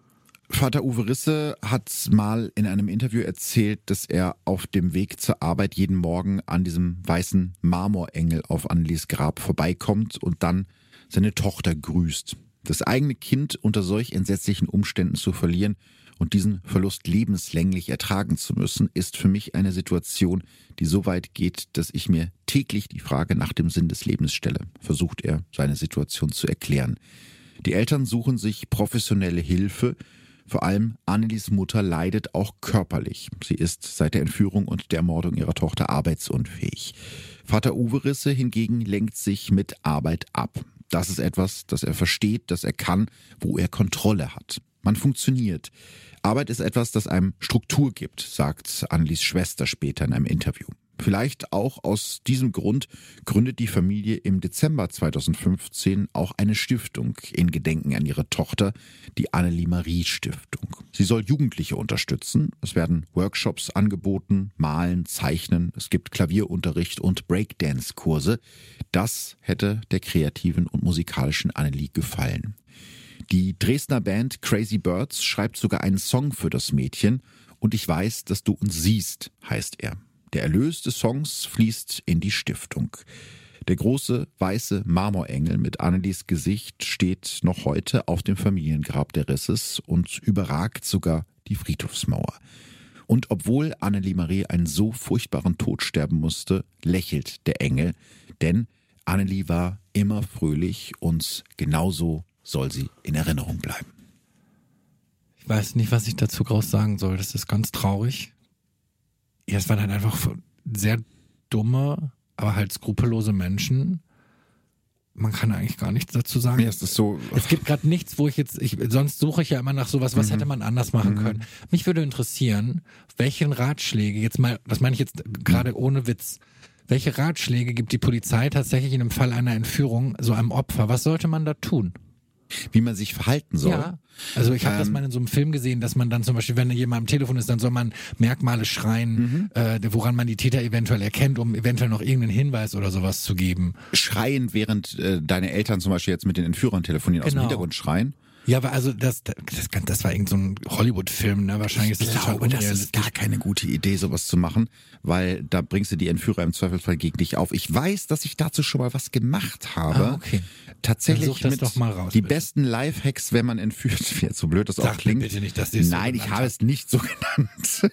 Vater Uwe Risse hat mal in einem Interview erzählt, dass er auf dem Weg zur Arbeit jeden Morgen an diesem weißen Marmorengel auf Annelies Grab vorbeikommt und dann seine Tochter grüßt. Das eigene Kind unter solch entsetzlichen Umständen zu verlieren und diesen Verlust lebenslänglich ertragen zu müssen, ist für mich eine Situation, die so weit geht, dass ich mir täglich die Frage nach dem Sinn des Lebens stelle, versucht er, seine Situation zu erklären. Die Eltern suchen sich professionelle Hilfe, vor allem Annelies Mutter leidet auch körperlich. Sie ist seit der Entführung und der Ermordung ihrer Tochter arbeitsunfähig. Vater Uwe Risse hingegen lenkt sich mit Arbeit ab. Das ist etwas, das er versteht, das er kann, wo er Kontrolle hat. Man funktioniert. Arbeit ist etwas, das einem Struktur gibt, sagt Annelies Schwester später in einem Interview. Vielleicht auch aus diesem Grund gründet die Familie im Dezember 2015 auch eine Stiftung in Gedenken an ihre Tochter, die Annelie Marie Stiftung. Sie soll Jugendliche unterstützen. Es werden Workshops angeboten, malen, zeichnen. Es gibt Klavierunterricht und Breakdance-Kurse. Das hätte der kreativen und musikalischen Annelie gefallen. Die Dresdner Band Crazy Birds schreibt sogar einen Song für das Mädchen und ich weiß, dass du uns siehst, heißt er. Der Erlös des Songs fließt in die Stiftung. Der große weiße Marmorengel mit Annelies Gesicht steht noch heute auf dem Familiengrab der Risses und überragt sogar die Friedhofsmauer. Und obwohl Annelie Marie einen so furchtbaren Tod sterben musste, lächelt der Engel, denn Annelie war immer fröhlich und genauso soll sie in Erinnerung bleiben. Ich weiß nicht, was ich dazu groß sagen soll. Das ist ganz traurig ja, es waren halt einfach sehr dumme, aber halt skrupellose Menschen. Man kann eigentlich gar nichts dazu sagen. Ja, es ist so. Es gibt gerade nichts, wo ich jetzt, ich, sonst suche ich ja immer nach sowas, was mhm. hätte man anders machen mhm. können. Mich würde interessieren, welchen Ratschläge, jetzt mal, das meine ich jetzt gerade ohne Witz, welche Ratschläge gibt die Polizei tatsächlich in einem Fall einer Entführung so einem Opfer? Was sollte man da tun? Wie man sich verhalten soll. Ja. Also ich habe ähm, das mal in so einem Film gesehen, dass man dann zum Beispiel, wenn jemand am Telefon ist, dann soll man Merkmale schreien, mhm. äh, woran man die Täter eventuell erkennt, um eventuell noch irgendeinen Hinweis oder sowas zu geben. Schreien, während äh, deine Eltern zum Beispiel jetzt mit den Entführern telefonieren, genau. aus dem genau. Hintergrund schreien. Ja, aber also das, das, das war irgend so ein Hollywood-Film, ne? Wahrscheinlich ich ist das glaube, das ist gar keine gute Idee, sowas zu machen, weil da bringst du die Entführer im Zweifelsfall gegen dich auf. Ich weiß, dass ich dazu schon mal was gemacht habe. Ah, okay. Tatsächlich mit doch mal raus, die bitte. besten Lifehacks, wenn man entführt wird. So blöd das Sag auch klingt. bitte nicht, dass Nein, so ich habe es nicht so genannt.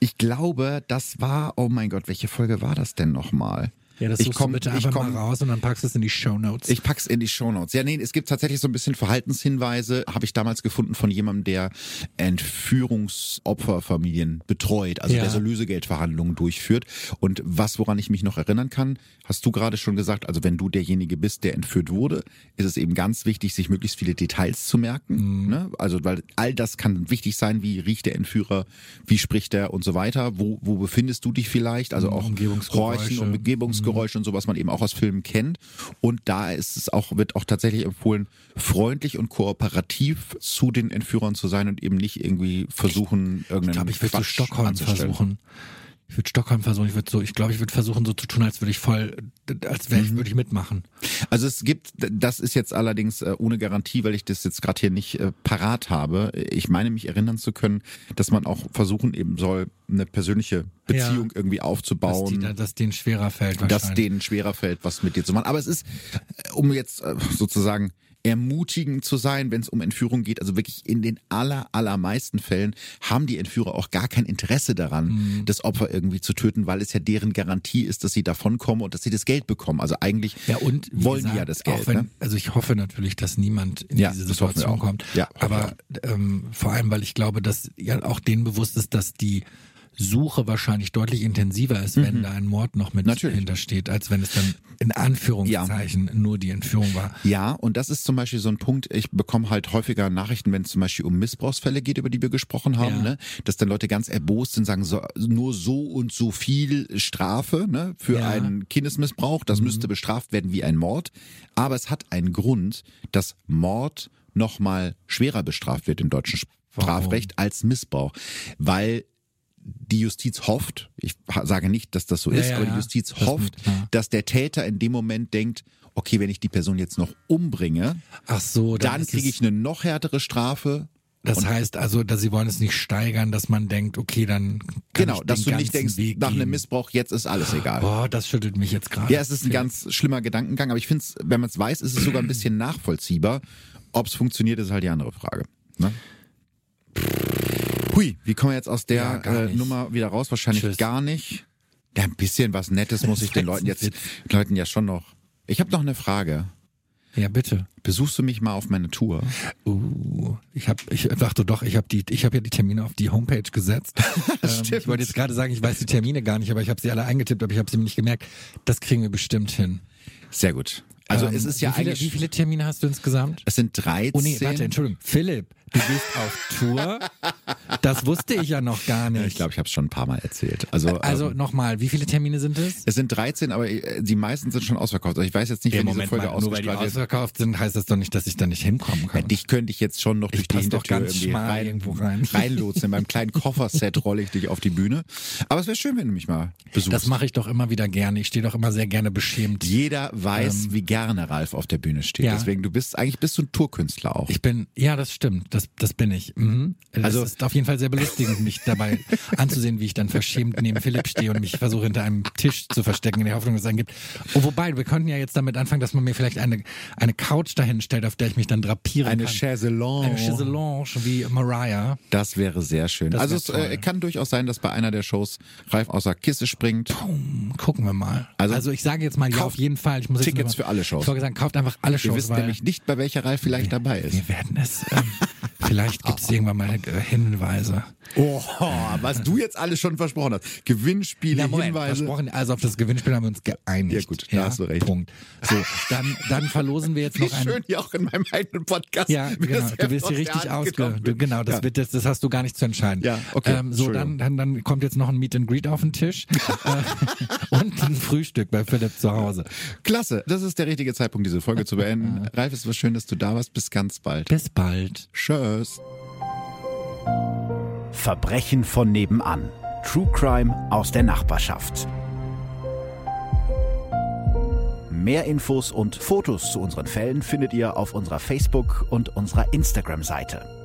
Ich glaube, das war, oh mein Gott, welche Folge war das denn nochmal? Ja, das ich komm, bitte einfach komm, mal raus und dann packst du es in die Show Notes. Ich pack's in die Show Notes. Ja, nee, es gibt tatsächlich so ein bisschen Verhaltenshinweise, habe ich damals gefunden von jemandem, der Entführungsopferfamilien betreut, also ja. der so Lösegeldverhandlungen durchführt. Und was, woran ich mich noch erinnern kann, hast du gerade schon gesagt, also wenn du derjenige bist, der entführt wurde, ist es eben ganz wichtig, sich möglichst viele Details zu merken. Mhm. Ne? Also, weil all das kann wichtig sein, wie riecht der Entführer, wie spricht er und so weiter, wo, wo befindest du dich vielleicht, also auch Horchen und Umgebungs Geräusche und so, was man eben auch aus Filmen kennt. Und da ist es auch, wird auch tatsächlich empfohlen, freundlich und kooperativ zu den Entführern zu sein und eben nicht irgendwie versuchen, irgendeinen Ich glaube, ich würde Stockholm versuchen. Ich würde Stockholm versuchen, ich würde so, ich glaube, ich würde versuchen, so zu tun, als würde ich voll, als wäre ich, mhm. würde ich mitmachen. Also es gibt, das ist jetzt allerdings äh, ohne Garantie, weil ich das jetzt gerade hier nicht äh, parat habe. Ich meine, mich erinnern zu können, dass man auch versuchen eben soll, eine persönliche Beziehung ja, irgendwie aufzubauen. Dass, die, dass denen schwerer fällt. Dass denen schwerer fällt, was mit dir zu machen. Aber es ist, äh, um jetzt sozusagen ermutigend zu sein, wenn es um Entführung geht. Also wirklich in den aller, allermeisten Fällen haben die Entführer auch gar kein Interesse daran, mhm. das Opfer irgendwie zu töten, weil es ja deren Garantie ist, dass sie davonkommen und dass sie das Geld bekommen. Also eigentlich ja, und, wollen gesagt, die ja das Geld. Wenn, ne? Also ich hoffe natürlich, dass niemand in ja, diese Situation kommt. Ja, Aber ähm, vor allem, weil ich glaube, dass ja auch denen bewusst ist, dass die Suche wahrscheinlich deutlich intensiver ist, wenn mhm. da ein Mord noch mit Natürlich. hintersteht, als wenn es dann in Anführungszeichen ja. nur die Entführung war. Ja, und das ist zum Beispiel so ein Punkt, ich bekomme halt häufiger Nachrichten, wenn es zum Beispiel um Missbrauchsfälle geht, über die wir gesprochen haben, ja. ne? dass dann Leute ganz erbost sind, sagen, so, nur so und so viel Strafe ne? für ja. einen Kindesmissbrauch, das mhm. müsste bestraft werden wie ein Mord. Aber es hat einen Grund, dass Mord nochmal schwerer bestraft wird im deutschen Strafrecht als Missbrauch, weil die Justiz hofft, ich sage nicht, dass das so ist, ja, aber die Justiz ja. hofft, das mit, dass der Täter in dem Moment denkt, okay, wenn ich die Person jetzt noch umbringe, Ach so, dann, dann kriege ich eine noch härtere Strafe Das heißt also, dass sie wollen es nicht steigern, dass man denkt, okay, dann kann Genau, ich dass du nicht denkst, Weg nach einem. Missbrauch, jetzt ist alles egal. Boah, das schüttelt mich jetzt gerade. Ja, es ist ein ganz schlimmer Gedankengang, aber ich finde es, wenn man es weiß, ist es sogar ein bisschen nachvollziehbar. Ob es funktioniert, ist halt die andere Frage. Ne? Hui, wie kommen wir jetzt aus der Ja, äh. Nummer wieder raus? Wahrscheinlich Tschüss. gar nicht. Ja, ein bisschen was Nettes muss ich den Leuten jetzt, Leuten ja schon noch. Ich habe noch eine Frage. Ja, bitte. Besuchst du mich mal auf meine Tour? Uh, ich habe, ich dachte doch, ich habe die, ich habe ja die Termine auf die Homepage gesetzt. ähm, ich wollte jetzt gerade sagen, ich weiß die Termine gar nicht, aber ich habe sie alle eingetippt, aber ich habe sie mir nicht gemerkt. Das kriegen wir bestimmt hin. Sehr gut. Also Ähm, es ist ja wie viele, eigentlich. Wie viele Termine hast du insgesamt? es sind 13. Oh nee, warte, Entschuldigung. Philipp, du gehst auf Tour. Das wusste ich ja noch gar nicht. Ja, ich glaube, ich habe es schon ein paar Mal erzählt. Also, also ähm, nochmal, wie viele Termine sind es? es sind 13, aber äh, die meisten sind schon ausverkauft. Also ich weiß jetzt nicht, wenn diese Folge mal, nur weil die ausverkauft sind, heißt das doch nicht, dass ich da nicht hinkommen Ja, kann. dich könnte ich jetzt schon noch durch die pass doch Hintertür ganz irgendwie rein, irgendwo rein. reinlotsen. In meinem kleinen Kofferset rolle ich dich auf die Bühne. Aber es wäre schön, wenn du mich mal besuchst. Das mache ich doch immer wieder gerne. Ich stehe doch immer sehr gerne beschämt. Jeder weiß, wie gerne Ralf auf der Bühne steht. Ähm, ja. Deswegen, du bist, eigentlich bist du ein Tourkünstler auch. Ich bin, ja, das stimmt. Das, das bin ich. Mhm. Das Also- ist auf jeden Fall sehr belustigend, mich dabei anzusehen, wie ich dann verschämt neben Philipp stehe und mich versuche hinter einem Tisch zu verstecken, in der Hoffnung, dass es einen gibt. Oh, wobei, wir könnten ja jetzt damit anfangen, dass man mir vielleicht eine, eine Couch dahin stellt, auf der ich mich dann drapieren Eine kann. Chaiselange. Eine Chaiselange wie Mariah. Das wäre sehr schön. Das also es äh, kann durchaus sein, dass bei einer der Shows Ralf außer Kiste springt. Hm, Gucken wir mal. Also- Also, ich sage jetzt mal ja, auf jeden Fall. Ich muss jetzt Tickets nur- für alle Shows. Ich wollte sagen, kauft einfach alle Wir Shows, wissen weil nämlich nicht, bei welcher Ralf vielleicht dabei ist. wir werden es. Ähm, vielleicht gibt es irgendwann mal äh, Hinweise. Oh, was du jetzt alles schon versprochen hast. Gewinnspiele, Ja, Moment, Hinweise. versprochen, also auf das Gewinnspiel haben wir uns geeinigt. Ja, gut, da hast du recht. Punkt. So, dann, dann verlosen wir jetzt Wie noch einen. schön hier auch in meinem eigenen Podcast. Ja, genau. Du wirst hier richtig ausge... Du, genau, das, Ja. wird, das, das hast du gar nicht zu entscheiden. Ja, okay, Ähm, so, dann, dann, dann kommt jetzt noch ein Meet and Greet auf den Tisch äh, und ein Frühstück bei Philipp zu Hause. Klasse, das ist der richtige Zeitpunkt, diese Folge zu beenden. Ralf, es war schön, dass du da warst. Bis ganz bald. Bis bald. Tschüss. Verbrechen von nebenan. True Crime aus der Nachbarschaft. Mehr Infos und Fotos zu unseren Fällen findet ihr auf unserer Facebook- und unserer Instagram-Seite.